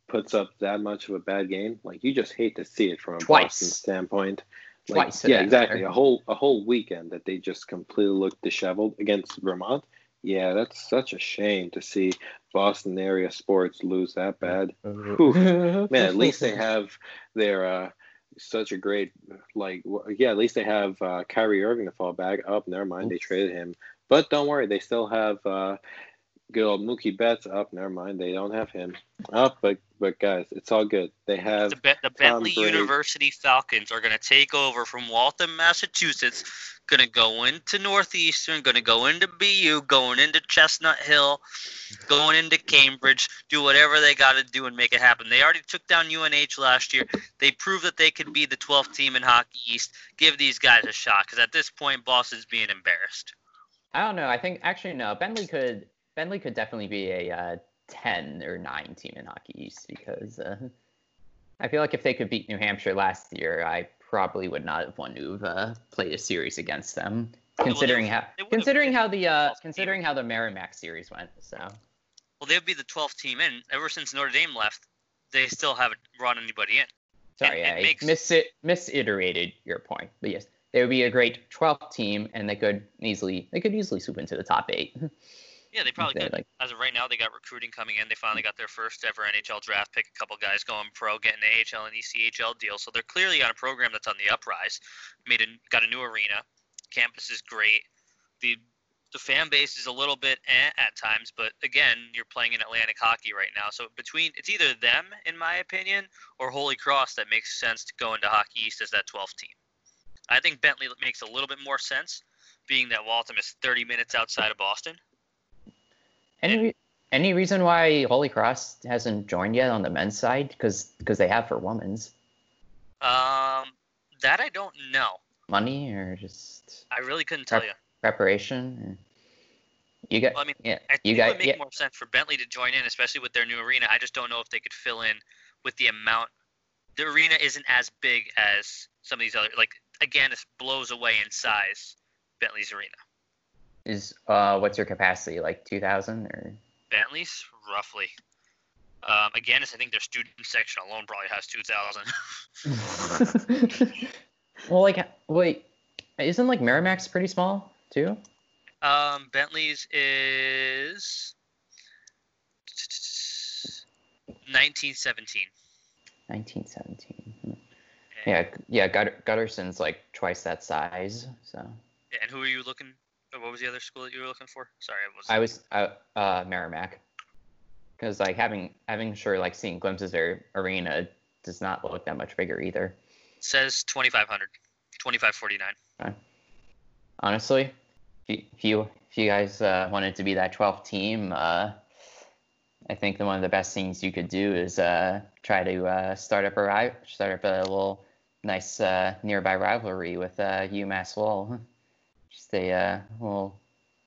puts up that much of a bad game. Like you just hate to see it from a Twice. Boston standpoint. Like, Twice yeah, exactly. matter. A whole a whole weekend that they just completely looked disheveled against Vermont. Yeah, that's such a shame to see Boston area sports lose that bad. Man, at least they have their uh, such a great like yeah. At least they have uh, Kyrie Irving to fall back. Up, never mind, they traded him. But don't worry, they still have uh, good old Mookie Betts. Up, never mind, they don't have him. Up, but but guys, it's all good. They have The, Be- the Bentley Brady. University Falcons are going to take over from Waltham, Massachusetts. Going to go into Northeastern. Going to go into BU. Going into Chestnut Hill. Going into Cambridge. Do whatever they got to do and make it happen. They already took down UNH last year. They proved that they could be the 12th team in Hockey East. Give these guys a shot because at this point, Boston's being embarrassed. I don't know. I think actually no. Bentley could Bentley could definitely be a uh, ten or nine team in Hockey East because uh, I feel like if they could beat New Hampshire last year, I probably would not have wanted to have uh, played a series against them. Considering would- how they would considering how the uh, considering how the Merrimack series went. So Well, they'd be the 12th team in. Ever since Notre Dame left, they still haven't brought anybody in. sorry, it I makes- mis- misiterated your point, but yes, they would be a great 12th team, and they could easily they could easily swoop into the top eight. Yeah, they probably could. like- As of right now, they got recruiting coming in. They finally got their first ever NHL draft pick. A couple guys going pro, getting an AHL and ECHL deal. So they're clearly on a program that's on the uprise. Made a got a new arena. Campus is great. The the fan base is a little bit eh at times, but again, you're playing in Atlantic hockey right now. So between it's either them, in my opinion, or Holy Cross that makes sense to go into Hockey East as that 12th team. I think Bentley makes a little bit more sense, being that Waltham is 30 minutes outside of Boston. We, Any reason why Holy Cross hasn't joined yet on the men's side? Because because they have for women's Um, that I don't know. money or just I really couldn't tell you. preparation. You got Well, I mean, yeah. I think You it would make yeah. more sense for Bentley to join in, especially with their new arena. I just don't know if they could fill in with the amount. The arena isn't as big as some of these other. Like again, it blows away in size. Bentley's arena. Is uh what's your capacity like two thousand or? Bentley's roughly. Um, again, I think their student section alone probably has two thousand. well, like wait, isn't like Merrimack's pretty small too? Um, Bentley's is 1917. Nineteen seventeen. Yeah, yeah. Gutter, Gutterson's like twice that size. So And who are you looking? What was the other school that you were looking for? Sorry, I was. I was uh, uh Merrimack, because like having having sure like seeing glimpses of their arena does not look that much bigger either. says 2500, 2549. Honestly, if you if you, guys uh, wanted to be that 12th team, uh, I think that one of the best things you could do is uh, try to uh, start up a start up a little nice uh, nearby rivalry with uh, UMass Lowell. Just a uh, little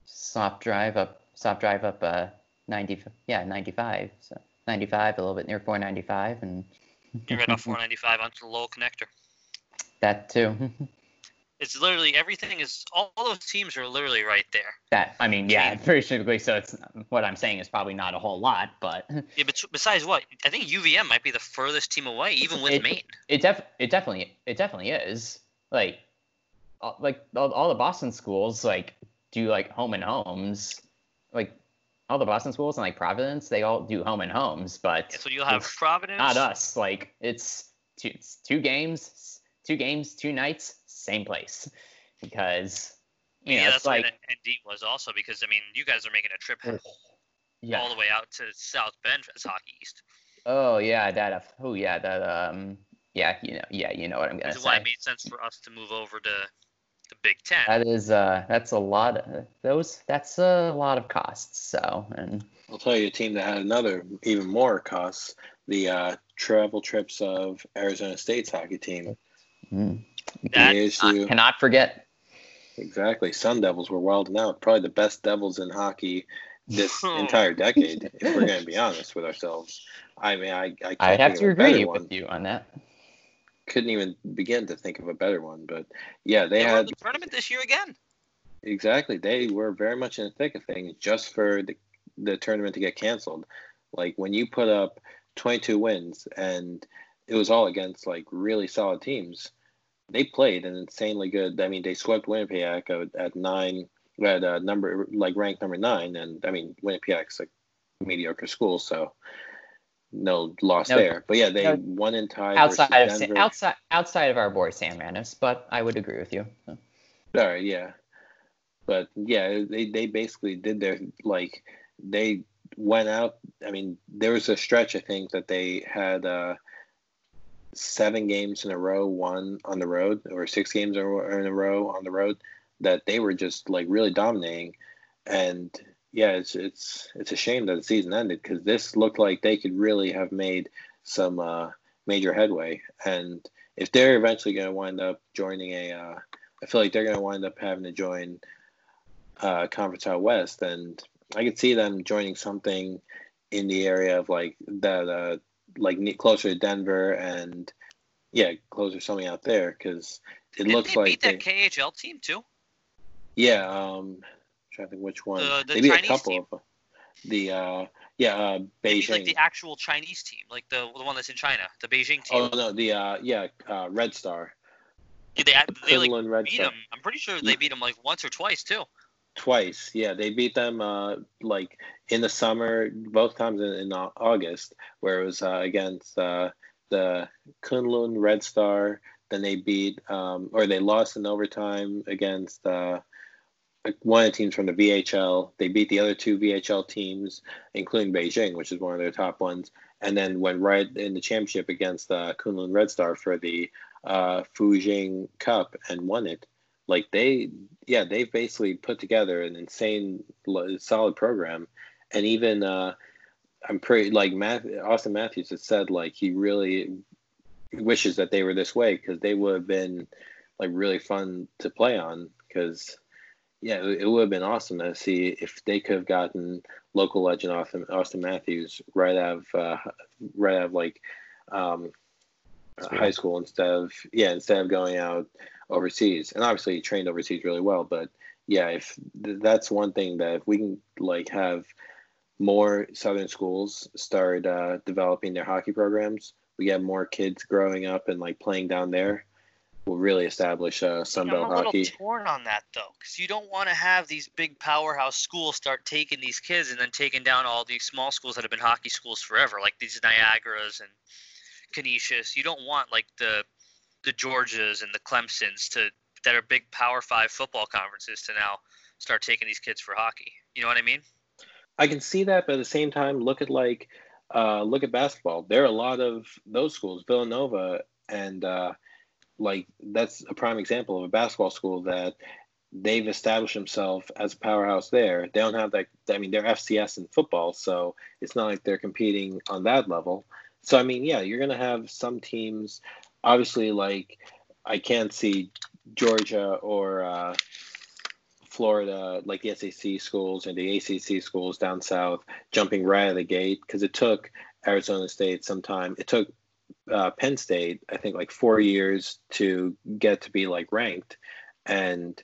soft drive up, soft drive up uh, 90, yeah, 95. So 95, a little bit near 495, and You're right off 495 onto the Lowell connector. that too. It's literally everything is all, all those teams are literally right there. that I mean, yeah, very typically. So it's what I'm saying is probably not a whole lot, but Yeah, but besides what, I think UVM might be the furthest team away, even with It- Maine. it def it definitely it definitely is like like all, all the Boston schools like do like home and homes. Like all the Boston schools and like Providence they all do home and homes but so you'll have Providence. not us. Like it's two it's two games two games two nights same place. Because you know yeah, that's like ND was also because I mean you guys are making a trip yeah all the way out to South Bend as Hockey East. oh yeah that oh yeah that um yeah you know yeah you know what I'm gonna say why it made sense for us to move over to the Big Ten. That is uh that's a lot of, those that's a lot of costs. So and I'll tell you a team that had another even more costs. The uh, travel trips of Arizona State's hockey team. mm, That- ASU, cannot forget. exactly. Sun Devils were wilding out. Probably the best Devils in hockey this entire decade. if we're going to be honest with ourselves. I mean, I I, can't I have to of a agree one. with you on that. Couldn't even begin to think of a better one. But yeah, they They had the tournament this year again. Exactly. They were very much in the thick of things just for the, the tournament to get canceled. Like when you put up 22 wins and it was all against like really solid teams, they played an insanely good. I mean, they swept Winnipeg at, at nine, at uh, number like ranked number nine, and I mean Winnipeg's like mediocre school, so no loss No- there. But yeah, they no- won in tie Outside of outside outside of our boy Sam Manis, but I would agree with you. So, Sorry, yeah. But yeah, they, they basically did their like they went out. I mean, there was a stretch I think that they had uh, seven games in a row, one on the road, or six games in a row- in a row on the road that they were just like really dominating. And yeah, it's it's it's a shame that the season ended because this looked like they could really have made some uh, major headway. And if they're eventually going to wind up joining a uh, I feel like they're going to wind up having to join uh, Conference Out West, and I could see them joining something in the area of like that, uh, like closer to Denver, and yeah, closer to something out there because it Didn't looks they like beat that KHL team too? yeah. Um, trying to think which one. The- the they beat a Chinese couple team. of the uh, yeah uh, Beijing. like the actual Chinese team, like the the one that's in China, the Beijing team. oh no, the uh, yeah uh, Red Star. Yeah, they they like Red beat Star. them. I'm pretty sure they beat them like once or twice too. Twice, yeah, they beat them uh, like in the summer, both times in, in August, where it was uh, against uh, the Kunlun Red Star. Then they beat, um, or they lost in overtime against uh, one of the teams from the VHL. They beat the other two VHL teams, including Beijing, which is one of their top ones, and then went right in the championship against uh, Kunlun Red Star for the uh, Fujing Cup and won it like they yeah they've basically put together an insane solid program and even uh, I'm pretty like Matt, Austin Matthews has said like he really wishes that they were this way because they would have been like really fun to play on because yeah it, would have been awesome to see if they could have gotten local legend Austin, Austin Matthews right out of uh, right out of like um, high school instead of yeah instead of going out overseas. And obviously he trained overseas really well but yeah if that's one thing that if we can like have more southern schools start uh, developing their hockey programs we get more kids growing up and like playing down there will really establish uh, Sunbelt I'm a hockey. little torn on that though, because you don't want to have these big powerhouse schools start taking these kids and then taking down all these small schools that have been hockey schools forever, like these Niagaras and Canisius. You don't want like the the Georgias and the Clemsons to that are big Power Five football conferences to now start taking these kids for hockey. You know what I mean? I can see that, but at the same time, look at like uh, look at basketball. There are a lot of those schools, Villanova, and uh, like that's a prime example of a basketball school that they've established themselves as a powerhouse there. They don't have that. I mean, they're FCS in football, so it's not like they're competing on that level. So I mean, yeah, you're gonna have some teams. Obviously, like I can't see Georgia or uh, Florida, like the SEC schools and the ACC schools down south, jumping right out of the gate because it took Arizona State some time. It took uh, Penn State, I think, like four years to get to be like ranked, and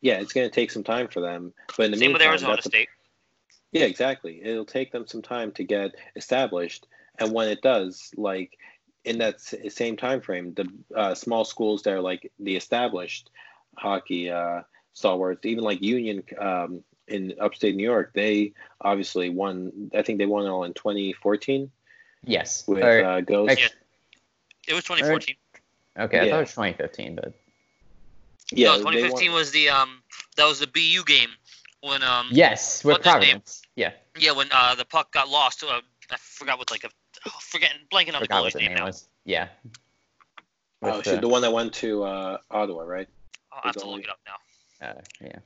yeah, it's going to take some time for them. But in the same meantime, with Arizona State. A, yeah, exactly. It'll take them some time to get established, and when it does, like in that same time frame, the uh, small schools that are like the established hockey uh, stalwarts, even like Union um, in upstate New York, they obviously won. I think they won all in 2014. Yes, with or, uh, Ghost. Yeah. It was 2014. Okay, I yeah. thought it was 2015, but yeah, no, 2015 was the um that was the BU game when um yes with Providence. Yeah. Yeah, when uh the puck got lost. Uh, I forgot what like a oh, forgetting blanking on forgot the goalie's name, name now. Was. Yeah. oh, the, the one that went to uh, Ottawa, right? I'll have to look it up now. Uh, yeah.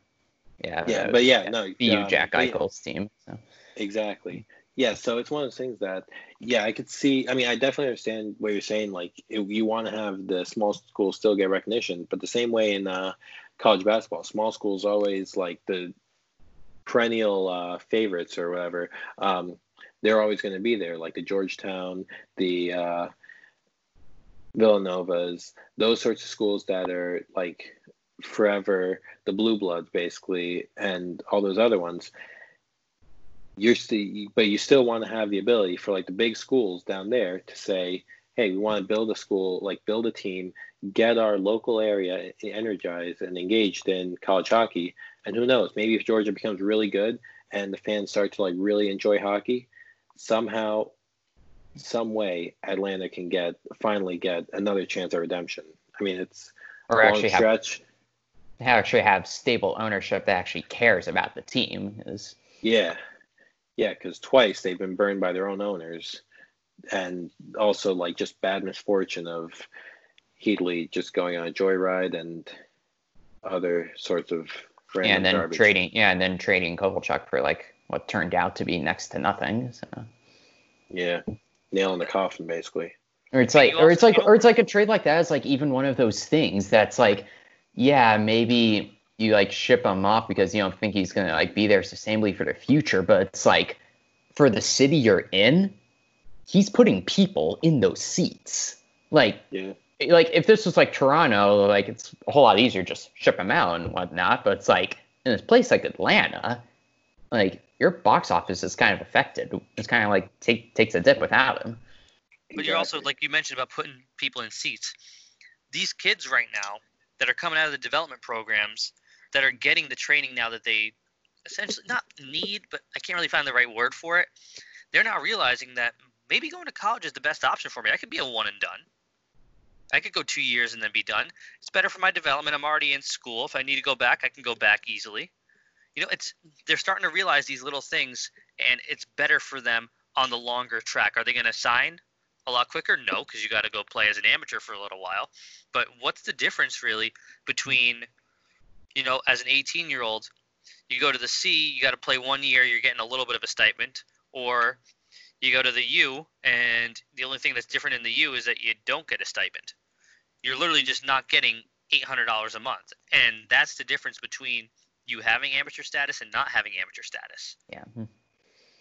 Yeah. Yeah, but yeah, yeah. no. BU um, Jack Eichel's yeah. team. So. Exactly yeah so it's one of those things that yeah i could see i mean i definitely understand what you're saying like it, you want to have the small schools still get recognition but the same way in uh, college basketball small schools always like the perennial uh, favorites or whatever um, they're always going to be there like the georgetown the uh, villanovas those sorts of schools that are like forever the blue bloods basically and all those other ones you're still, but you still want to have the ability for like the big schools down there to say, hey, we want to build a school, like build a team, get our local area energized and engaged in college hockey. And who knows, maybe if Georgia becomes really good and the fans start to like really enjoy hockey, somehow, some way, Atlanta can get finally get another chance at redemption. I mean, it's or a long stretch. Have, actually have stable ownership that actually cares about the team is yeah yeah, because twice they've been burned by their own owners, and also like just bad misfortune of Heatley just going on a joyride and other sorts of yeah, and then garbage. trading yeah, and then trading Kovalchuk for like what turned out to be next to nothing. So. Yeah, nail in the coffin basically. Or it's like, or it's like, or it's like a trade like that is like even one of those things that's like, yeah, maybe you like ship him off because you don't think he's gonna like be there sustainably for the future. But it's like for the city you're in, he's putting people in those seats. Like, yeah. like if this was like Toronto, like it's a whole lot easier just ship him out and whatnot. But it's like in a place like Atlanta, like your box office is kind of affected. It's kind of like take takes a dip without him. But you're also like you mentioned about putting people in seats. These kids right now that are coming out of the development programs that are getting the training now that they essentially not need, but I can't really find the right word for it. They're now realizing that maybe going to college is the best option for me. I could be a one and done. I could go two years and then be done. It's better for my development. I'm already in school. If I need to go back, I can go back easily. You know, it's they're starting to realize these little things, and it's better for them on the longer track. Are they going to sign a lot quicker? No, because you got to go play as an amateur for a little while. But what's the difference really between you know, as an 18 year old you go to the C, you got to play one year, you're getting a little bit of a stipend, or you go to the U, and the only thing that's different in the U is that you don't get a stipend. You're literally just not getting $800 a month, and that's the difference between you having amateur status and not having amateur status. Yeah.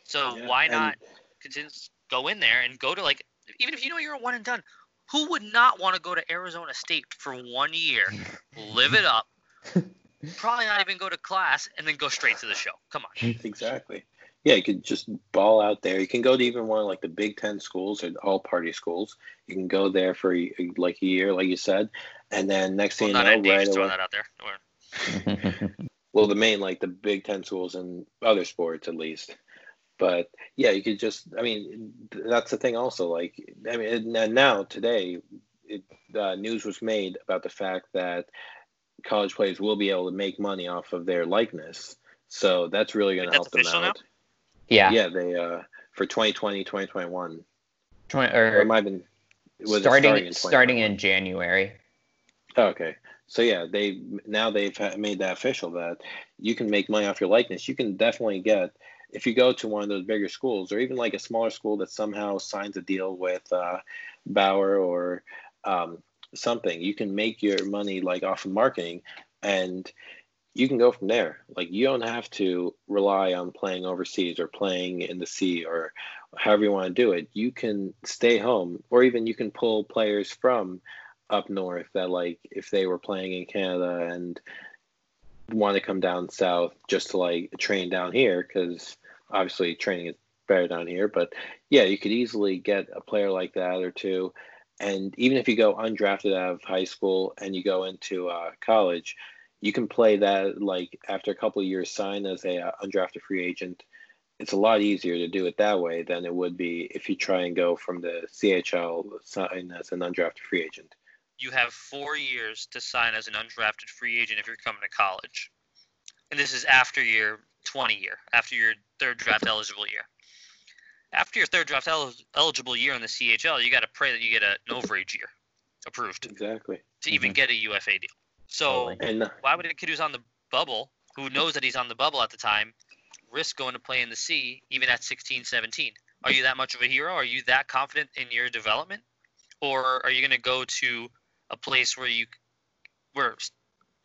So Yeah, why and- not continue, go in there and go to like even if you know you're a one and done, who would not want to go to Arizona State for one year, live it up, probably not even go to class, and then go straight to the show? Come on. Exactly. Yeah, you could just ball out there. You can go to even one of like the Big Ten schools or all party schools. You can go there for like a year, like you said, and then next thing Well, you know, right throwing away. that out there. Or- Well, the main like the Big Ten schools and other sports at least. But yeah, you could just. I mean, that's the thing. Also, like I mean, now today, it, uh, news was made about the fact that college players will be able to make money off of their likeness. So that's really going to help them official now? out. yeah. Yeah, they uh for 2020, 2021. Twen- Or or it might have been was it starting in starting in January. Oh, okay. So yeah, they now they've made that official that you can make money off your likeness. You can definitely get if you go to one of those bigger schools or even like a smaller school that somehow signs a deal with uh, Bauer or um, something. You can make your money like off of marketing, and you can go from there. Like you don't have to rely on playing overseas or playing in the sea or however you want to do it. You can stay home, or even you can pull players from up north that like if they were playing in Canada and want to come down south just to like train down here because obviously training is better down here but yeah you could easily get a player like that or two and even if you go undrafted out of high school and you go into uh, college you can play that like after a couple years sign as a uh, undrafted free agent it's a lot easier to do it that way than it would be if you try and go from the CHL sign as an undrafted free agent you have four years to sign as an undrafted free agent if you're coming to college. And this is after your 20 year, after your third draft eligible year. After your third draft el- eligible year in the CHL, you got to pray that you get a- an overage year approved exactly to even Mhm. get a UFA deal. So Totally. and why would a kid who's on the bubble, who knows that he's on the bubble at the time, risk going to play in the C even at 16, 17? Are you that much of a hero? Are you that confident in your development? Or are you going to go to a place where you, where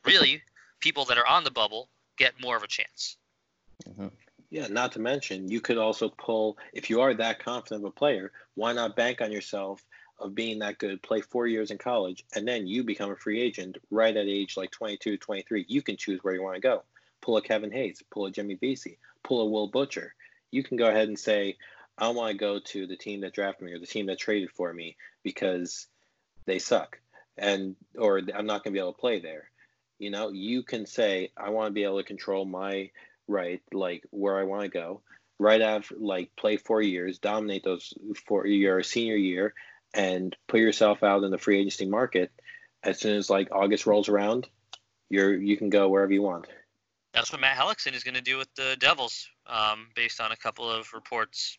really people that are on the bubble get more of a chance? Mhm. Yeah, not to mention, you could also pull, if you are that confident of a player, why not bank on yourself of being that good, play four years in college, and then you become a free agent right at age like 22, 23. You can choose where you want to go. Pull a Kevin Hayes, pull a Jimmy Vesey, pull a Will Butcher. You can go ahead and say, I want to go to the team that drafted me or the team that traded for me because they suck. And, or I'm not going to be able to play there. You know, you can say, I want to be able to control my right like where i want to go right after like play four years dominate those for your senior year and put yourself out in the free agency market as soon as like august rolls around you're you can go wherever you want That's what Matt Hellickson is going to do with the Devils, um, based on a couple of reports.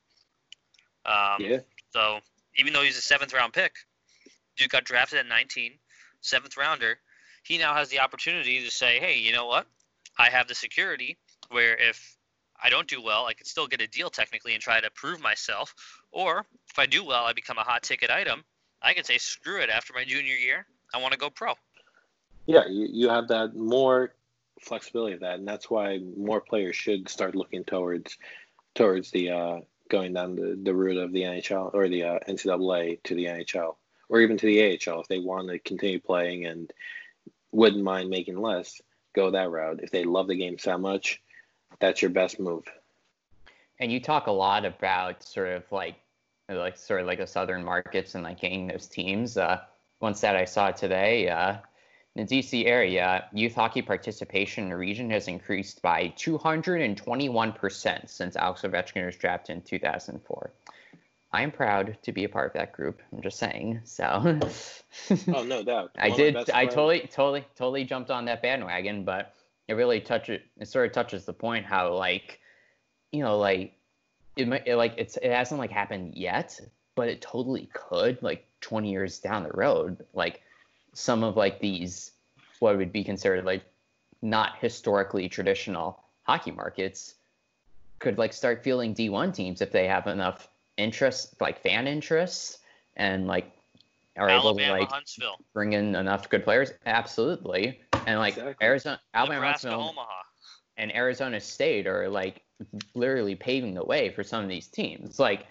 Um, yeah So even though he's a seventh round pick, dude got drafted at 19, seventh rounder. He now has the opportunity to say, hey, you know what? I have the security where if I don't do well, I could still get a deal technically and try to prove myself. Or if I do well, I become a hot ticket item. I could say, screw it. After my junior year, I want to go pro. yeah you, you have that more flexibility of that and that's why more players should start looking towards towards the uh going down the, the route of the nhl or the uh, ncaa to the nhl or even to the ahl if they want to continue playing and wouldn't mind making less go that route if they love the game so much that's your best move And you talk a lot about sort of like like sort of like the southern markets and like getting those teams. Uh, one stat I saw today, uh, in the DC area, youth hockey participation in the region has increased by 221% since Alex Ovechkin was drafted in 2004. I am proud to be a part of that group. I'm just saying. So oh no doubt I did. I totally, totally, totally jumped on that bandwagon, but it really touches. It sort of touches the point how like, you know, like it might it, like it's it hasn't like happened yet, but it totally could like 20 years down the road. Like some of like these what would be considered like not historically traditional hockey markets could like start fielding D1 teams if they have enough interest, like fan interests, and like are Alabama, able to like Huntsville, bring in enough good players. Absolutely, and like Exactly. Arizona, Alabama, Nebraska, Huntsville, Omaha. and Arizona State are like literally paving the way for some of these teams. Like,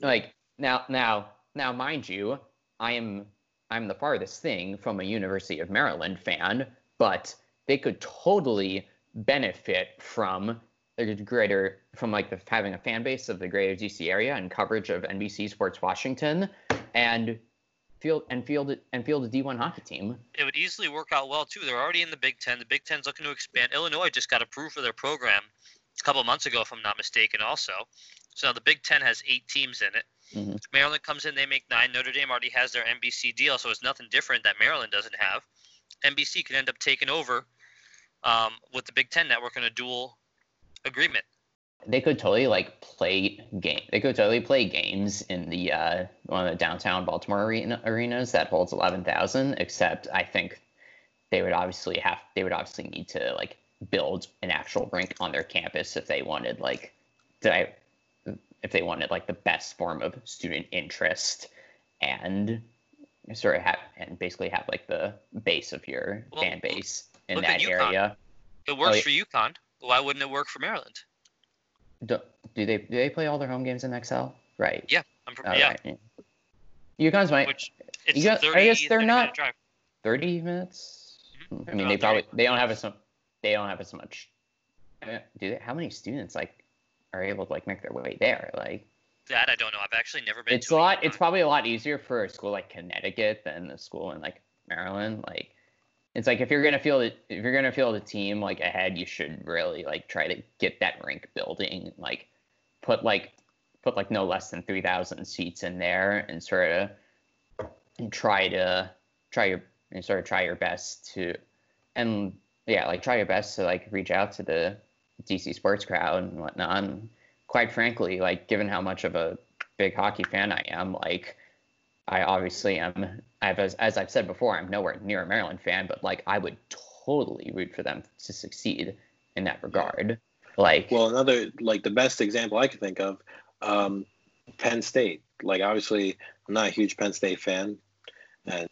like now, now, now, mind you, I am I'm the farthest thing from a University of Maryland fan, but they could totally benefit from the greater from like the having a fan base of the greater DC area and coverage of NBC Sports Washington and field and field and field a D1 hockey team. It would easily work out well too. They're already in the Big Ten. The Big Ten's looking to expand. Illinois just got approved for their program a couple months ago, if I'm not mistaken. Also, so the Big Ten has eight teams in it. Mhm. Maryland comes in, they make nine. Notre Dame already has their NBC deal, so it's nothing different that Maryland doesn't have. NBC could end up taking over um, with the Big Ten network in a dual agreement. They could totally like play game. They could totally play games in the uh, one of the downtown Baltimore arena arenas that holds eleven thousand. Except I think they would obviously have they would obviously need to like build an actual rink on their campus if they wanted like did I if they wanted like the best form of student interest and sort of have and basically have like the base of your Well, fan base in that area. It works yeah. for UConn. Why wouldn't it work for Maryland? Do, do they do they play all their home games in XL? Right. Yeah, I'm from, yeah. right, yeah. UConn's might Which it's You got- I guess they're 30 not- minute. 30 minutes. Mhm. I mean, they probably they don't have as they don't have as much. Do they, how many students like are able to like make their way there? Like That I don't know. I've actually never been. it's to a lot. UConn. It's probably a lot easier for a school like Connecticut than a school in like Maryland. Like it's like if you're gonna feel if you're gonna field a team like ahead, you should really like try to get that rink building. Like put like put like no less than three thousand seats in there and sort of and try to try your and sort of try your best to and yeah like try your best to like reach out to the DC sports crowd and whatnot. And quite frankly, like given how much of a big hockey fan I am, like I obviously am. I've as, as I've said before, I'm nowhere near a Maryland fan, but like I would totally root for them to succeed in that regard. Like Well, another like the best example I can think of, um, Penn State. Like obviously, I'm not a huge Penn State fan, and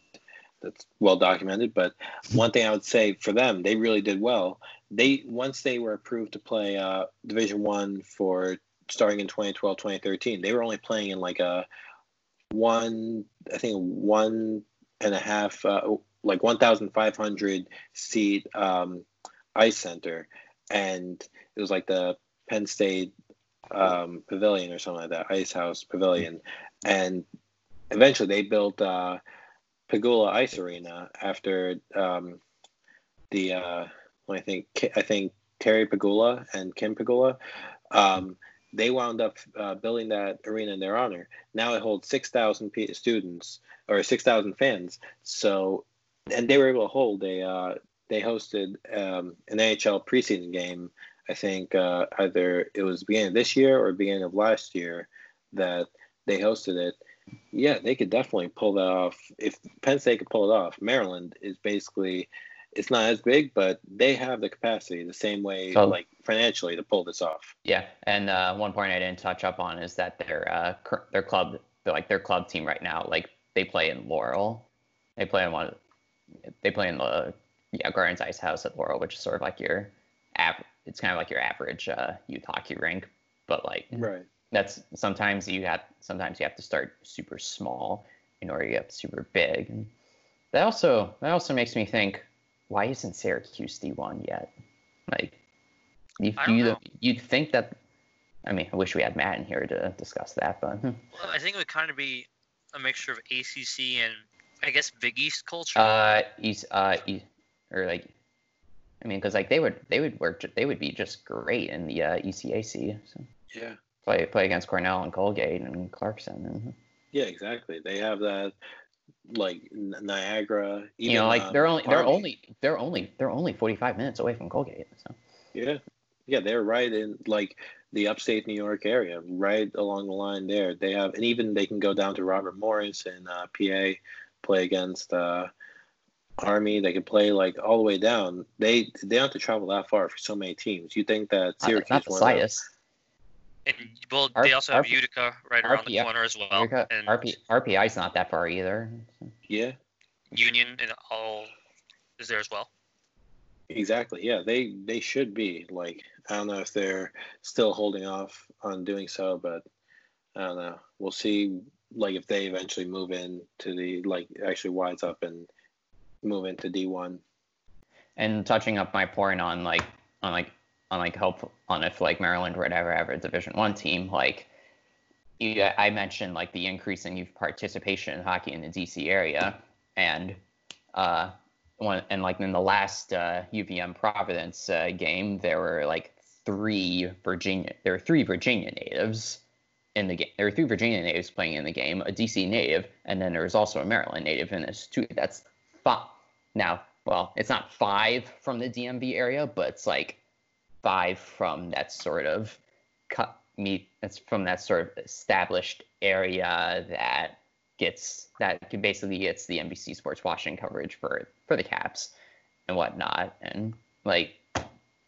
that's well documented. But one thing I would say for them, they really did well. They once they were approved to play uh, Division One for starting in 2012, 2013, they were only playing in like a one, I think one and a half, uh, like 1,500 seat um, ice center, and it was like the Penn State um, Pavilion or something like that, Ice House Pavilion, and eventually they built uh, Pegula Ice Arena after um, the uh, I think I think Terry Pegula and Kim Pegula. Um, they wound up uh, building that arena in their honor. Now it holds six thousand p- students or six thousand fans. So, and they were able to hold a. Uh, they hosted um, an NHL preseason game I think uh, either it was beginning of this year or beginning of last year that they hosted it. Yeah, they could definitely pull that off. If Penn State could pull it off, Maryland is basically it's not as big, but they have the capacity the same way, like financially, to pull this off. Yeah, and uh, one point I didn't touch up on is that their uh, cur- their club, like their club team right now, like they play in Laurel. They play in one. They play in the yeah Gardens Ice House at Laurel, which is sort of like your average. It's kind of like your average uh, youth hockey rink, but like Right. that's sometimes you have sometimes you have to start super small in order to get super big. And that also that also makes me think, why isn't Syracuse D1 yet? Like, you I don't you know. you'd think that. I mean, I wish we had Matt in here to discuss that, but hmm. Well, I think it would kind of be a mixture of ACC and I guess Big East culture. uh, East uh, East, or like, I mean, because like they would they would work ju- they would be just great in the uh, ECAC. So Yeah. play play against Cornell and Colgate and Clarkson and. Yeah, exactly. They have that, like Niagara. you know, like um, they're only they're only they're only they're only forty five minutes away from Colgate. So Yeah. Yeah, they're right in like the upstate New York area, right along the line there. They have, and even they can go down to Robert Morris in uh, PA, play against uh, Army. They could play like all the way down. They they don't have to travel that far for so many teams. You think that Syracuse? Not, not the slightest. And well, they also have Utica right around the corner as well. Utica, and RP, RPI's not that far either. Yeah. Union and all is there as well. Exactly. Yeah, they they should be like I don't know if they're still holding off on doing so, but I don't know. We'll see. Like if they eventually move in to the like actually wise up and move into D one. And touching up my point on like on like on like hope on if like Maryland would ever have a Division One team, like you, I mentioned like the increase in youth participation in hockey in the DC area, and uh, one and like in the last uh, UVM Providence uh, game, there were like three Virginia, there were three Virginia natives in the game. There were three Virginia natives playing in the game, a DC native, and then there was also a Maryland native in this too. That's five. Now, well, it's not five from the DMV area, but it's like five from that sort of cut meat That's from that sort of established area that gets that basically gets the NBC Sports Washington coverage for for the Caps and whatnot. And like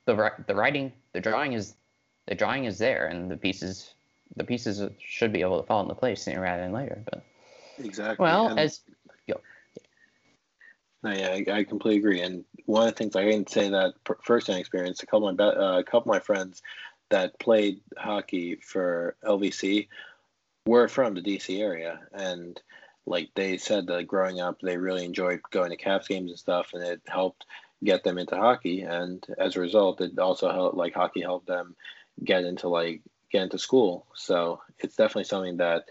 the the writing, the drawing is the drawing is there, and the pieces the pieces should be able to fall into place sooner rather than later. But exactly. Well, and, as. No, yeah, I, I, completely agree. And one of the things I can say that first-hand experience, a couple of my uh, a couple of my friends that played hockey for LVC were from the DC area, and like they said that growing up, they really enjoyed going to Caps games and stuff, and it helped get them into hockey. And as a result, it also helped like hockey helped them get into like get into school. So it's definitely something that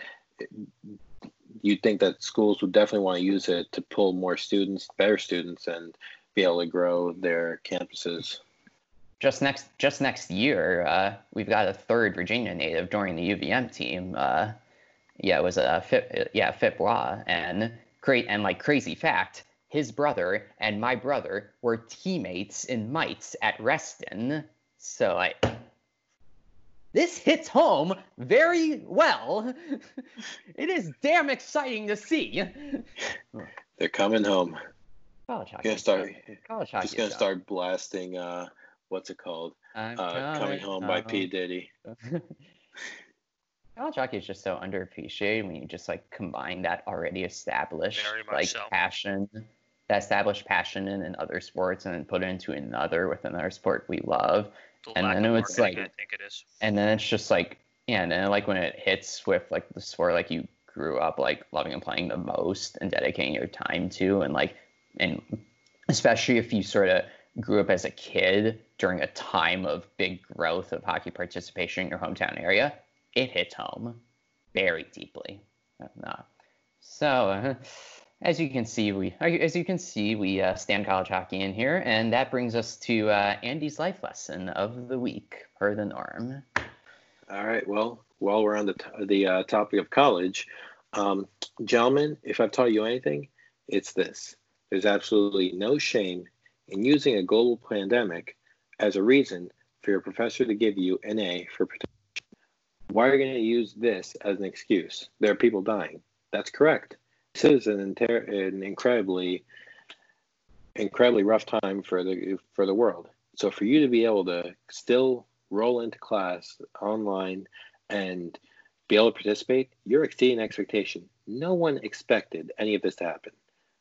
you'd think that schools would definitely want to use it to pull more students, better students, and be able to grow their campuses. Just next, just next year, uh, we've got a third Virginia native joining the UVM team. Uh, yeah, it was a Fit, yeah Fitbois, and great and like crazy fact, his brother and my brother were teammates in mites at Reston. So I this hits home very well. it is damn exciting to see. They're coming home. College hockey. Gonna start, college hockey. Just gonna start blasting. Uh, what's it called? Uh, coming home, home by P Diddy. college hockey is just so underappreciated when you just like combine that already established like so. passion, that established passion in, in other sports, and then put it into another with another sport we love. The and then it's like, I think it is. And then it's just like, yeah, and then like when it hits with like the sport like you grew up like loving and playing the most and dedicating your time to, and like, and especially if you sort of grew up as a kid during a time of big growth of hockey participation in your hometown area it hits home very deeply. So, uh, as you can see, we as you can see we uh, stand college hockey in here, and that brings us to uh, Andy's life lesson of the week per the norm. All right. Well, while we're on the t- the uh, topic of college, um, gentlemen, if I've taught you anything, it's this: there's absolutely no shame in using a global pandemic as a reason for your professor to give you an A for protection. why are you going to use this as an excuse? There are people dying. That's correct. This is an, inter- an incredibly, incredibly rough time for the for the world. So for you to be able to still roll into class online and be able to participate, you're exceeding expectation. No one expected any of this to happen.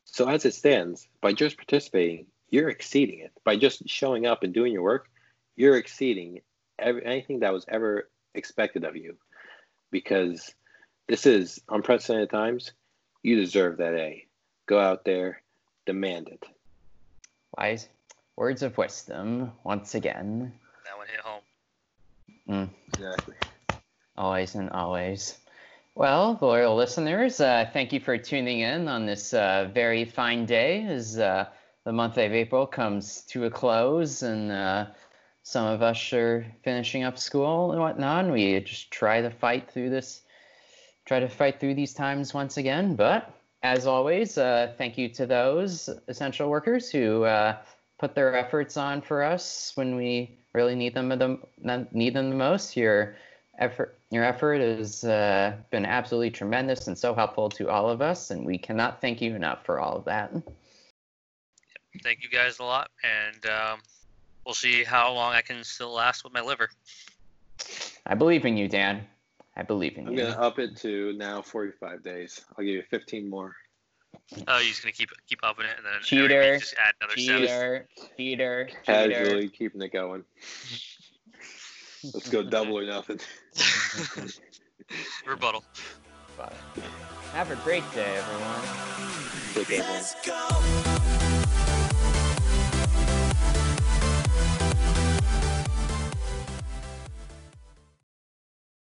So as it stands, by just participating, you're exceeding it. By just showing up and doing your work, you're exceeding every, anything that was ever expected of you because this is unprecedented times. You deserve that A. Go out there, demand it. Wise words of wisdom once again. That one hit home. Mm. Exactly. Always and always. Well, loyal listeners, uh, thank you for tuning in on this uh, very fine day as uh, the month of April comes to a close and uh, some of us are finishing up school and whatnot. And we just try to fight through this, try to fight through these times once again. But as always, uh, thank you to those essential workers who uh, put their efforts on for us when we really need them the need them the most. Your effort, your effort has uh, been absolutely tremendous and so helpful to all of us, and we cannot thank you enough for all of that. thank you guys a lot, and um, we'll see how long I can still last with my liver. I believe in you, Dan. I believe in I'm you. gonna up it to now 45 days. I'll give you 15 more. Oh, you're just gonna keep keep upping it, and then Cheater. just add another seven. Cheater, cheater, cheater. Casually keeping it going. Let's go double or nothing. Rebuttal. Have a great day, everyone. Take care, everyone. Let's go.